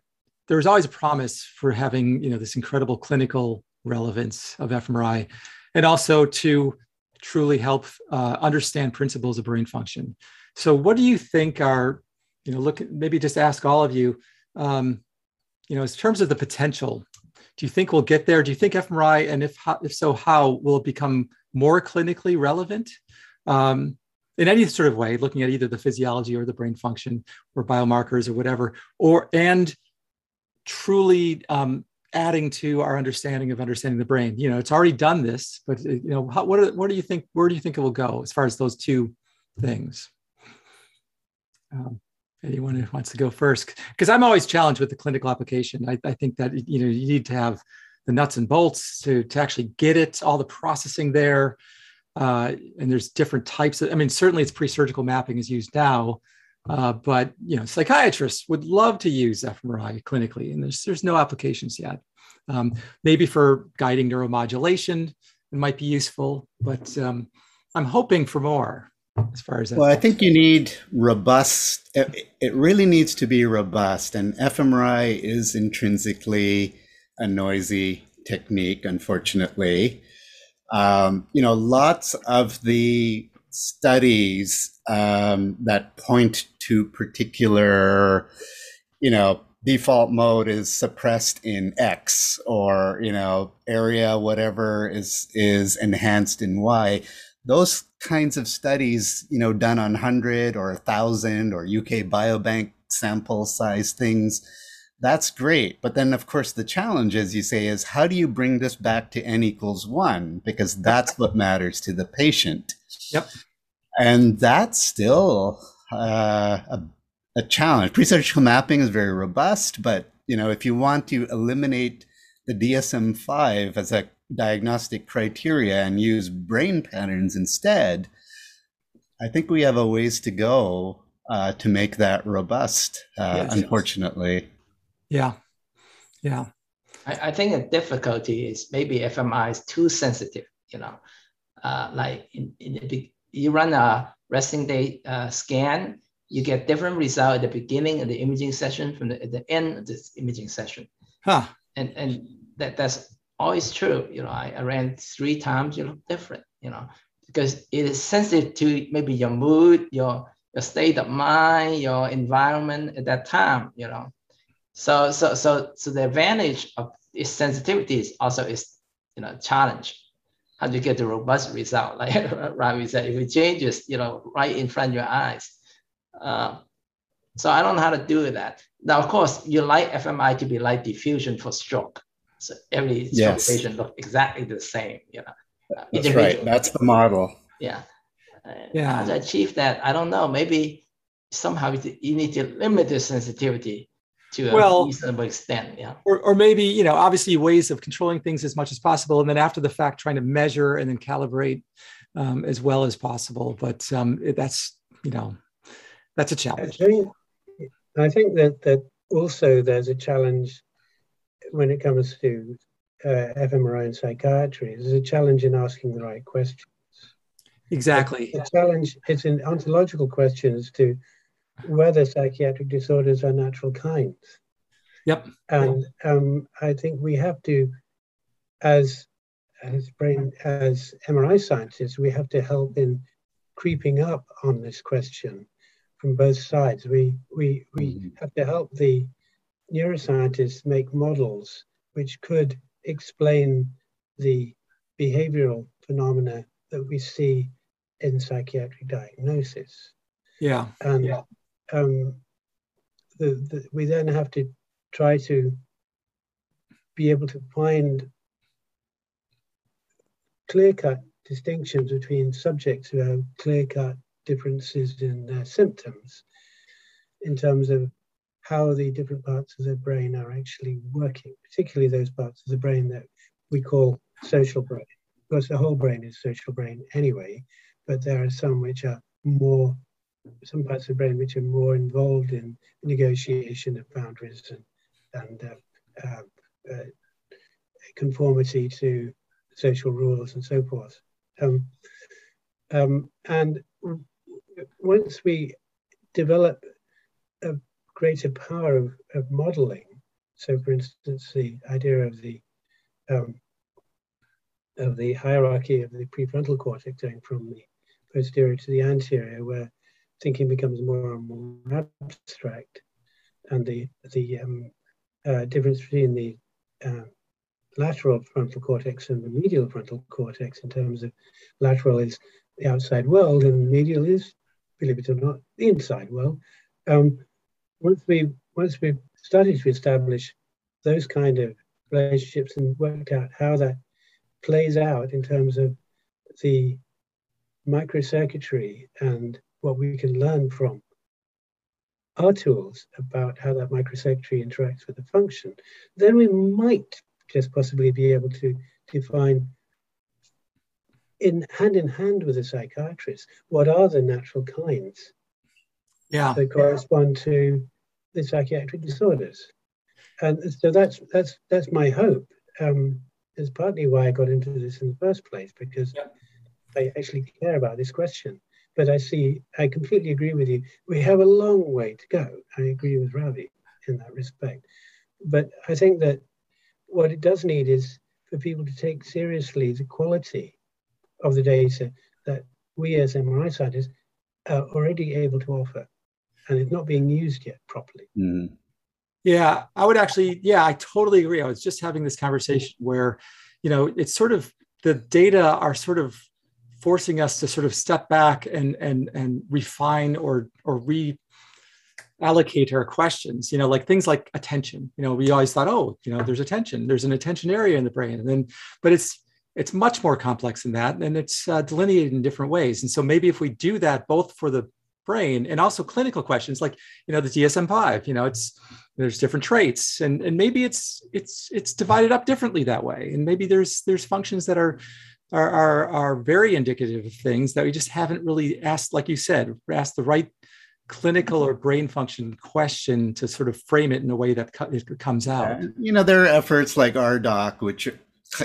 [SPEAKER 2] there was always a promise for having you know this incredible clinical relevance of fMRI, and also to truly help uh, understand principles of brain function. So, what do you think are you know, look, maybe just ask all of you, um, you know, in terms of the potential, do you think we'll get there? Do you think fMRI, and if if so, how will it become more clinically relevant um, in any sort of way, looking at either the physiology or the brain function or biomarkers or whatever, or and truly um, adding to our understanding of understanding the brain? You know, it's already done this, but uh, you know, how, what are, what do you think? Where do you think it will go as far as those two things? Um, anyone who wants to go first because i'm always challenged with the clinical application. I, I, think that you know you need to have the nuts and bolts to, to actually get it all the processing there. Uh, and there's different types of i mean certainly it's pre-surgical mapping is used now uh, but you know psychiatrists would love to use fMRI clinically and there's there's no applications yet. Um, maybe for guiding neuromodulation it might be useful but um, i'm hoping for more as far as that
[SPEAKER 5] well i think you need robust it, it really needs to be robust and fMRI is intrinsically a noisy technique unfortunately. Um, you know lots of the studies um, that point to particular you know default mode is suppressed in x or you know area whatever is is enhanced in y those kinds of studies, you know, done on 100 or 1,000 or UK Biobank sample size things, that's great. But then, of course, the challenge, as you say, is how do you bring this back to n equals one? Because that's what matters to the patient.
[SPEAKER 2] Yep.
[SPEAKER 5] And that's still uh, a, a challenge. Presurgical mapping is very robust, but you know, if you want to eliminate the DSM-5 as a diagnostic criteria and use brain patterns instead, I think we have a ways to go uh, to make that robust. Uh, yes. Unfortunately.
[SPEAKER 2] Yeah. Yeah.
[SPEAKER 4] I, I, think the difficulty is maybe FMI is too sensitive. You know, uh, like in, in the you run a resting day uh, scan, you get different result at the beginning of the imaging session from the, at the end of this imaging session.
[SPEAKER 2] Huh.
[SPEAKER 4] And and that that's always true. You know, I, I ran three times, you look different. You know, because it is sensitive to maybe your mood, your your state of mind, your environment at that time. You know, so so so so the advantage of its sensitivity is also is you know challenge how do you get the robust result? Like Ravi said, if it changes, you know, right in front of your eyes. Uh, so I don't know how to do that. Now, of course, you like FMI to be like diffusion for stroke. So every yes. patient look exactly the same, you know.
[SPEAKER 5] Uh, That's right. That's the model.
[SPEAKER 4] Yeah. Uh, yeah. How to achieve that? I don't know. Maybe somehow you need to limit the sensitivity to a well, reasonable extent. Yeah.
[SPEAKER 2] Or, or maybe, you know, obviously ways of controlling things as much as possible. And then after the fact, trying to measure and then calibrate um, as well as possible. But um, it, that's, you know, that's a challenge.
[SPEAKER 3] I think, I think that, that also there's a challenge when it comes to uh, fMRI and psychiatry. There's a challenge in asking the right questions.
[SPEAKER 2] Exactly.
[SPEAKER 3] The challenge, it's an ontological question as to whether psychiatric disorders are natural kinds.
[SPEAKER 2] Yep.
[SPEAKER 3] And um, I think we have to, as as brain as MRI scientists, we have to help in creeping up on this question from both sides. We we we mm-hmm. have to help the neuroscientists make models which could explain the behavioral phenomena that we see in psychiatric diagnosis.
[SPEAKER 2] Yeah.
[SPEAKER 3] And
[SPEAKER 2] yeah
[SPEAKER 3] um, the, the, we then have to try to be able to find clear-cut distinctions between subjects who have clear-cut differences in their symptoms in terms of how the different parts of the brain are actually working, particularly those parts of the brain that we call social brain. Of course, the whole brain is social brain anyway, but there are some which are more some parts of the brain which are more involved in negotiation of boundaries and, and uh, uh, uh, conformity to social rules and so forth. Um, um, and once we develop greater power of, of modeling, so for instance, the idea of the um, of the hierarchy of the prefrontal cortex going from the posterior to the anterior, where thinking becomes more and more abstract, and the the um, uh, difference between the uh, lateral frontal cortex and the medial frontal cortex in terms of lateral is the outside world and medial is, believe it or not, the inside world. Um, once we once we've started to establish those kind of relationships and worked out how that plays out in terms of the microcircuitry and what we can learn from our tools about how that microcircuitry interacts with the function, then we might just possibly be able to define in hand in hand with a psychiatrist what are the natural kinds
[SPEAKER 2] yeah.
[SPEAKER 3] that correspond to the psychiatric disorders. And so that's that's that's my hope. Um, is partly why I got into this in the first place because yeah. I actually care about this question. But I see, I completely agree with you. We have a long way to go. I agree with Ravi in that respect. But I think that what it does need is for people to take seriously the quality of the data that we as MRI scientists are already able to offer. And it's not being used yet properly.
[SPEAKER 5] Mm.
[SPEAKER 2] Yeah, I would actually, yeah, I totally agree. I was just having this conversation where, you know, it's sort of the data are sort of forcing us to sort of step back and and and refine or or reallocate our questions you know like things like attention you know we always thought oh you know there's attention there's an attention area in the brain and then but it's it's much more complex than that and it's uh, delineated in different ways and so maybe if we do that both for the brain and also clinical questions like you know the DSM-5 you know it's there's different traits and and maybe it's it's it's divided up differently that way. And maybe there's there's functions that are are are, are very indicative of things that we just haven't really asked like you said asked the right clinical or brain function question to sort of frame it in a way that it comes out.
[SPEAKER 5] you know there are efforts like RDoC which are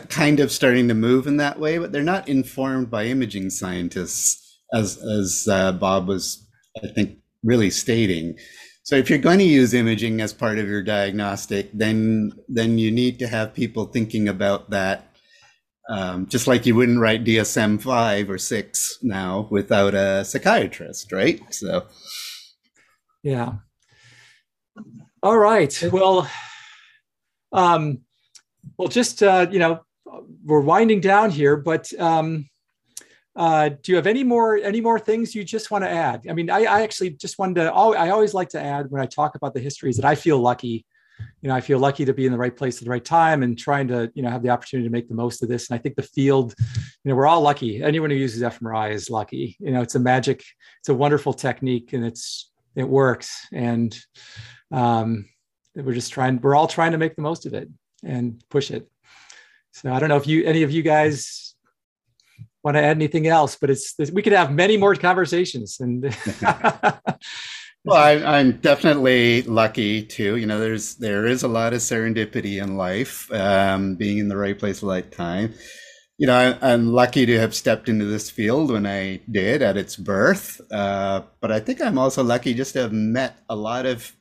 [SPEAKER 5] kind of starting to move in that way, but they're not informed by imaging scientists, as as uh, Bob was, I think, really stating. So if you're going to use imaging as part of your diagnostic, then then you need to have people thinking about that. Um, just like you wouldn't write DSM five or six now without a psychiatrist, right? So,
[SPEAKER 2] yeah. All right. Well, um, well, just uh, you know, we're winding down here, but um, uh, do you have any more any more things you just want to add? I mean, I, I actually just wanted to. I always like to add when I talk about the histories that I feel lucky. You know, I feel lucky to be in the right place at the right time and trying to, you know, have the opportunity to make the most of this. And I think the field, you know, we're all lucky. Anyone who uses fMRI is lucky. You know, it's a magic, it's a wonderful technique, and it's it works. And um, we're just trying. We're all trying to make the most of it and push it. So I don't know if you any of you guys want to add anything else, but it's we could have many more conversations. And
[SPEAKER 5] well, I, am definitely lucky too. You know, there's there is a lot of serendipity in life, um, being in the right place at the right time. You know, I, am lucky to have stepped into this field when I did at its birth. Uh, but I think I'm also lucky just to have met a lot of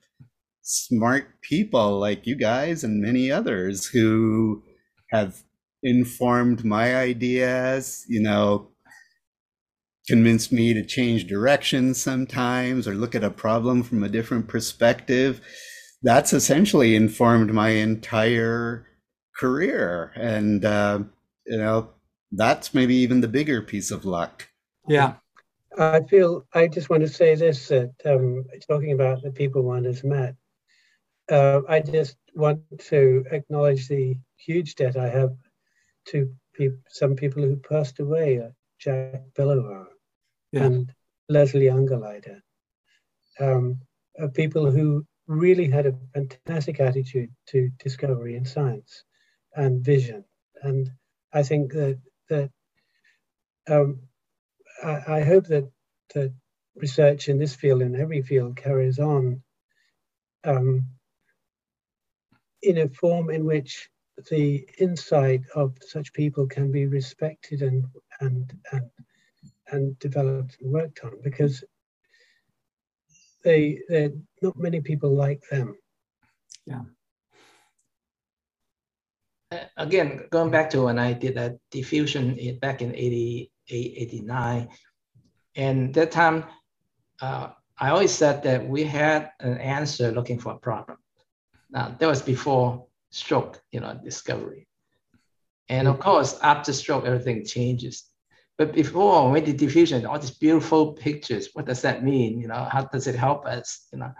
[SPEAKER 5] smart people like you guys and many others who have informed my ideas, you know, convinced me to change direction sometimes or look at a problem from a different perspective. That's essentially informed my entire career. And, uh, you know, that's maybe even the bigger piece of luck.
[SPEAKER 2] Yeah.
[SPEAKER 3] I feel I just want to say this that um, talking about the people one has met, uh, I just want to acknowledge the huge debt I have to pe- some people who passed away, uh, Jack Belliveau yeah. and Leslie Ungerleider, um, uh, people who really had a fantastic attitude to discovery in science and vision. And I think that that um, I, I, hope that that research in this field, in every field, carries on um, in a form in which the insight of such people can be respected and and and and developed and worked on because they they not many people like them.
[SPEAKER 2] Yeah.
[SPEAKER 4] Uh, again, going back to when I did that diffusion back in 88, 89, and that time, uh, I always said that we had an answer looking for a problem. Now, that was before stroke, you know, discovery. And of mm-hmm. course, after stroke, everything changes. But before, when the diffusion, all these beautiful pictures, what does that mean? You know, how does it help us? You know,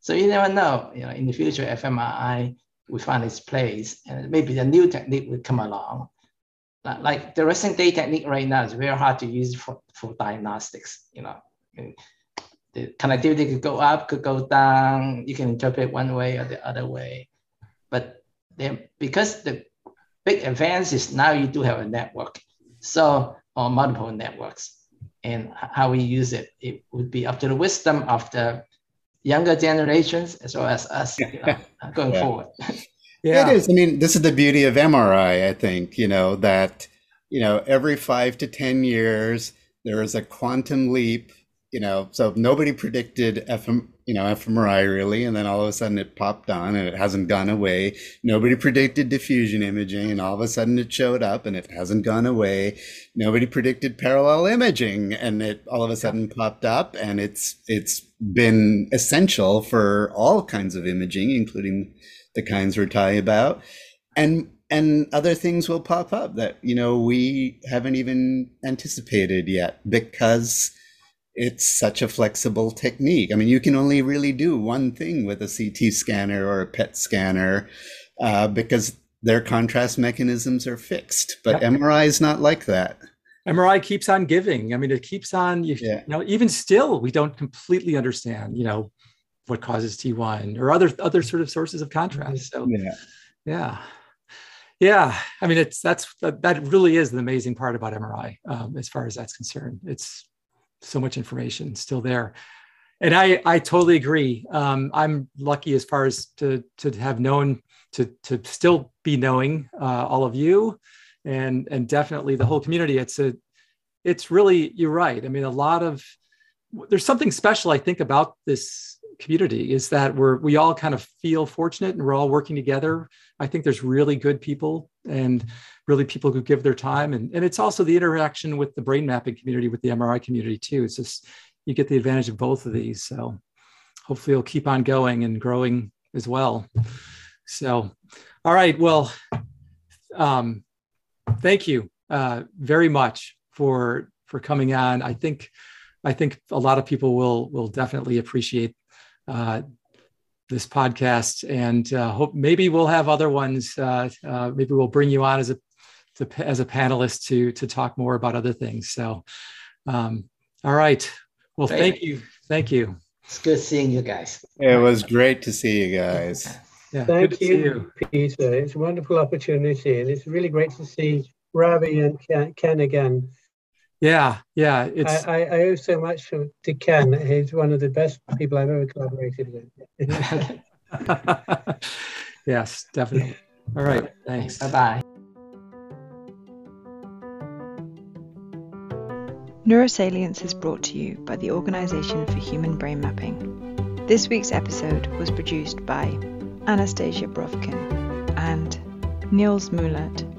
[SPEAKER 4] so you never know. You know, in the future, fMRI will find its place, and maybe a new technique will come along. Like the recent day technique right now is very hard to use for, for diagnostics. You know, the connectivity could go up, could go down. You can interpret one way or the other way. But then because the big advance is now you do have a network. So, or multiple networks. And how we use it, it would be up to the wisdom of the younger generations as well as us you know, uh, going yeah. forward.
[SPEAKER 5] yeah, it is. I mean, this is the beauty of MRI, I think, you know, that, you know, every five to 10 years, there is a quantum leap you know, so nobody predicted FM, you know, fMRI really, and then all of a sudden it popped on and it hasn't gone away. Nobody predicted diffusion imaging, and all of a sudden it showed up and it hasn't gone away. Nobody predicted parallel imaging, and it all of a sudden popped up, and it's it's been essential for all kinds of imaging, including the kinds we're talking about, and and other things will pop up that you know we haven't even anticipated yet because it's such a flexible technique. I mean, you can only really do one thing with a CT scanner or a PET scanner uh, because their contrast mechanisms are fixed. But yep. MRI is not like that.
[SPEAKER 2] MRI keeps on giving. I mean, it keeps on. You,
[SPEAKER 5] Yeah.
[SPEAKER 2] you know, even still, we don't completely understand. You know, what causes T1 or other other sort of sources of contrast. So
[SPEAKER 5] Yeah.
[SPEAKER 2] yeah, yeah. I mean, it's that's that, that really is the amazing part about MRI um, as far as that's concerned. It's so much information still there, and I I totally agree. Um, I'm lucky as far as to to have known to to still be knowing uh, all of you, and and definitely the whole community. It's a it's really you're right. I mean, a lot of there's something special I think about this community is that we're we all kind of feel fortunate and we're all working together. I think there's really good people and really people who give their time and, and it's also the interaction with the brain mapping community with the MRI community too. It's just you get the advantage of both of these. So hopefully it'll keep on going and growing as well. So all right, well um, thank you uh, very much for for coming on. I think I think a lot of people will will definitely appreciate uh, this podcast, and uh, hope maybe we'll have other ones. Uh, uh, maybe we'll bring you on as a to, as a panelist to to talk more about other things. So, um, all right. Well,
[SPEAKER 4] Great.
[SPEAKER 2] thank you, thank you.
[SPEAKER 4] It's good seeing you guys.
[SPEAKER 5] It was great to see you guys.
[SPEAKER 2] Yeah,
[SPEAKER 3] Thank
[SPEAKER 2] to see
[SPEAKER 3] you, Peter. It's a wonderful opportunity, and it's really great to see Ravi and Ken, Ken again.
[SPEAKER 2] Yeah, yeah. It's
[SPEAKER 3] I, I, I owe so much to, to Ken. He's one of the best people I've ever collaborated with.
[SPEAKER 2] yes, definitely. All right. Thanks.
[SPEAKER 4] Bye bye.
[SPEAKER 1] Neurosalience is brought to you by the Organisation for Human Brain Mapping. This week's episode was produced by Anastasia Brovkin and Nils Muhlert